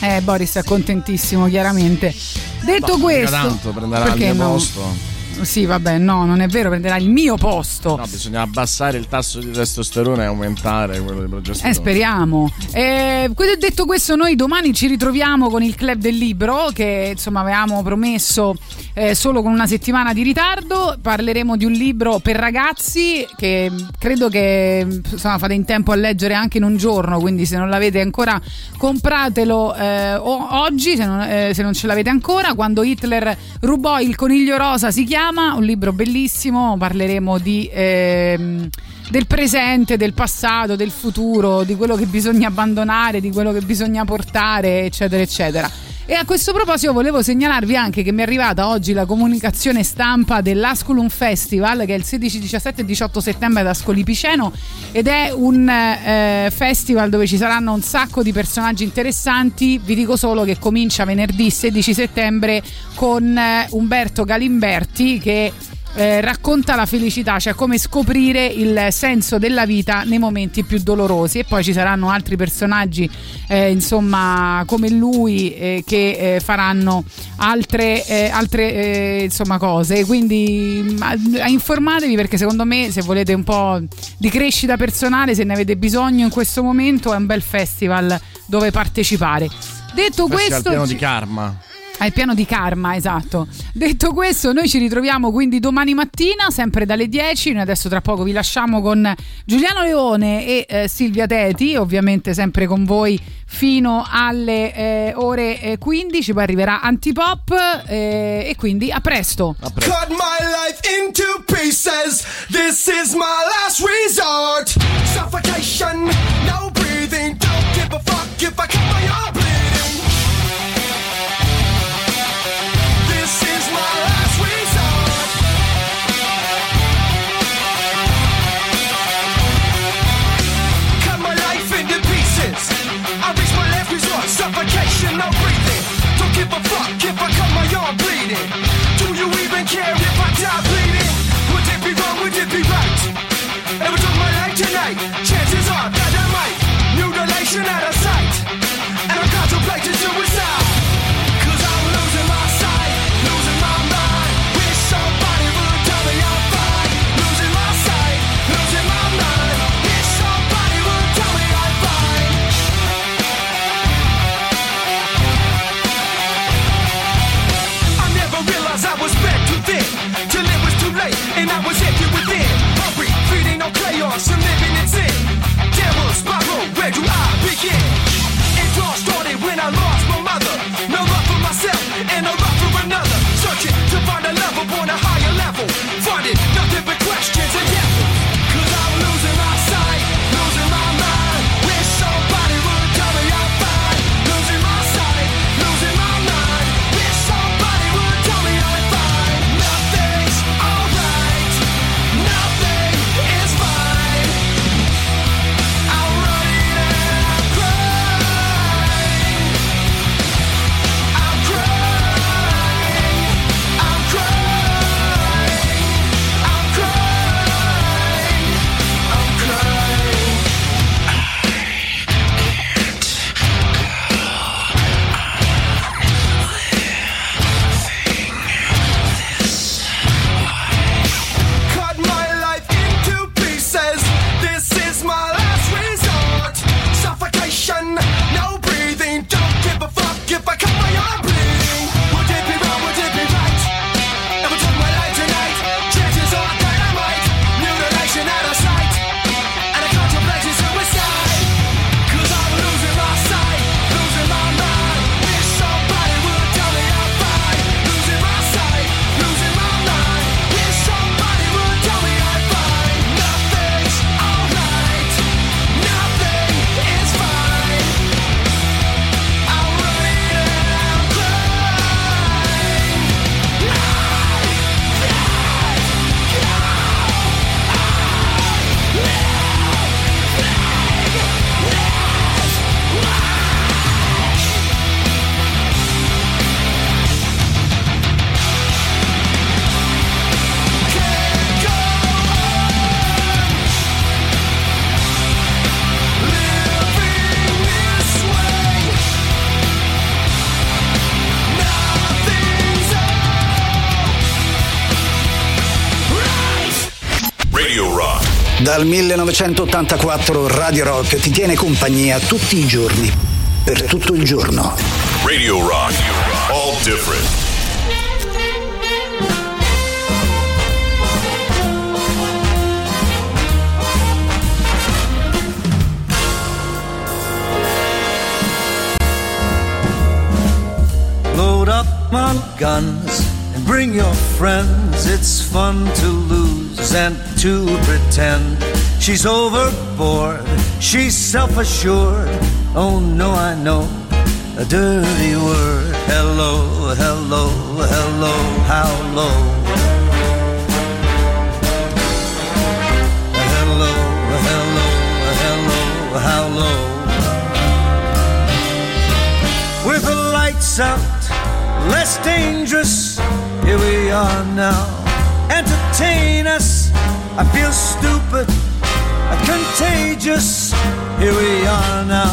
Eh, Boris è contentissimo, chiaramente. Detto mica questo, tanto prenderà il perché mio no? posto. Sì, vabbè, no, non è vero, prenderà il mio posto. No, bisogna abbassare il tasso di testosterone e aumentare quello di progesterone. Eh, speriamo. Eh, detto questo, noi domani ci ritroviamo con il Club del Libro, che insomma avevamo promesso eh, solo con una settimana di ritardo. Parleremo di un libro per ragazzi che credo che insomma, fate in tempo a leggere anche in un giorno, quindi se non l'avete ancora compratelo eh, oggi, se non, eh, se non ce l'avete ancora. Quando Hitler rubò il coniglio rosa si chiama, un libro bellissimo, parleremo di... ehm, del presente, del passato, del futuro, di quello che bisogna abbandonare, di quello che bisogna portare, eccetera, eccetera. E a questo proposito volevo segnalarvi anche che mi è arrivata oggi la comunicazione stampa dell'Asculum Festival che è il 16, 17 e 18 settembre ad Ascoli Piceno ed è un eh, festival dove ci saranno un sacco di personaggi interessanti. Vi dico solo che comincia venerdì 16 settembre con eh, Umberto Galimberti che eh, racconta la felicità, cioè come scoprire il senso della vita nei momenti più dolorosi. E poi ci saranno altri personaggi, eh, insomma, come lui, eh, che eh, faranno altre, eh, altre eh, insomma, cose. Quindi ma, informatevi perché secondo me, se volete un po' di crescita personale, se ne avete bisogno in questo momento, è un bel festival dove partecipare. Detto Festival questo, pieno di ci- karma. Al piano di karma, esatto. Detto questo, noi ci ritroviamo quindi domani mattina, sempre dalle 10. Noi adesso tra poco vi lasciamo con Giuliano Leone e eh, Silvia Teti, ovviamente sempre con voi fino alle eh, ore eh, 15. Poi arriverà Antipop eh, e quindi a presto. Cut my life into pieces. This is my last resort. Suffocation, no breathing. Don't give a fuck if I cut my arm bleeding. I'm breathing. Don't give a fuck if I cut my arm bleeding. Dal 1984 Radio Rock ti tiene compagnia tutti i giorni, per tutto il giorno. Radio Rock, all different. Load up on guns and bring your friends. It's fun to lose Sent to pretend. She's overboard, she's self assured. Oh no, I know a dirty word. Hello, hello, hello, how low. Hello, hello, hello, how low. With the lights out, less dangerous, here we are now. Entertain us I feel stupid, contagious. Here we are now.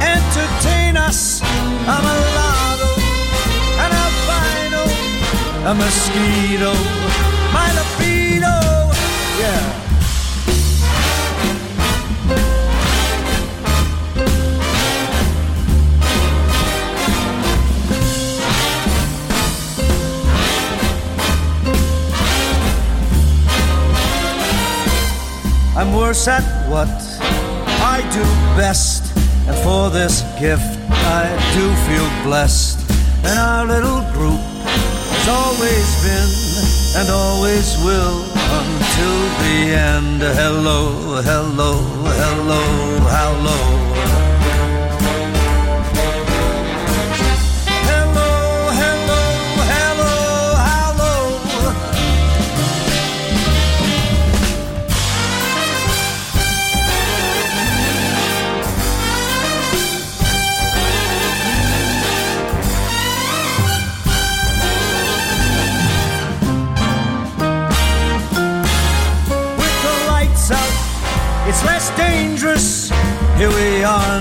Entertain us. I'm a lotto, an albino, a mosquito. I'm worse at what I do best. And for this gift, I do feel blessed. And our little group has always been and always will until the end. Hello, hello, hello, how low.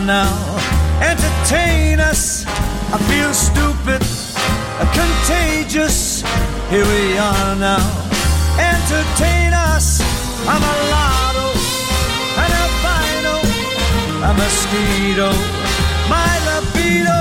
Now. Entertain us. I feel stupid, uh, contagious. Here we are now. Entertain us. I'm a lotto, an albino, a mosquito, my libido.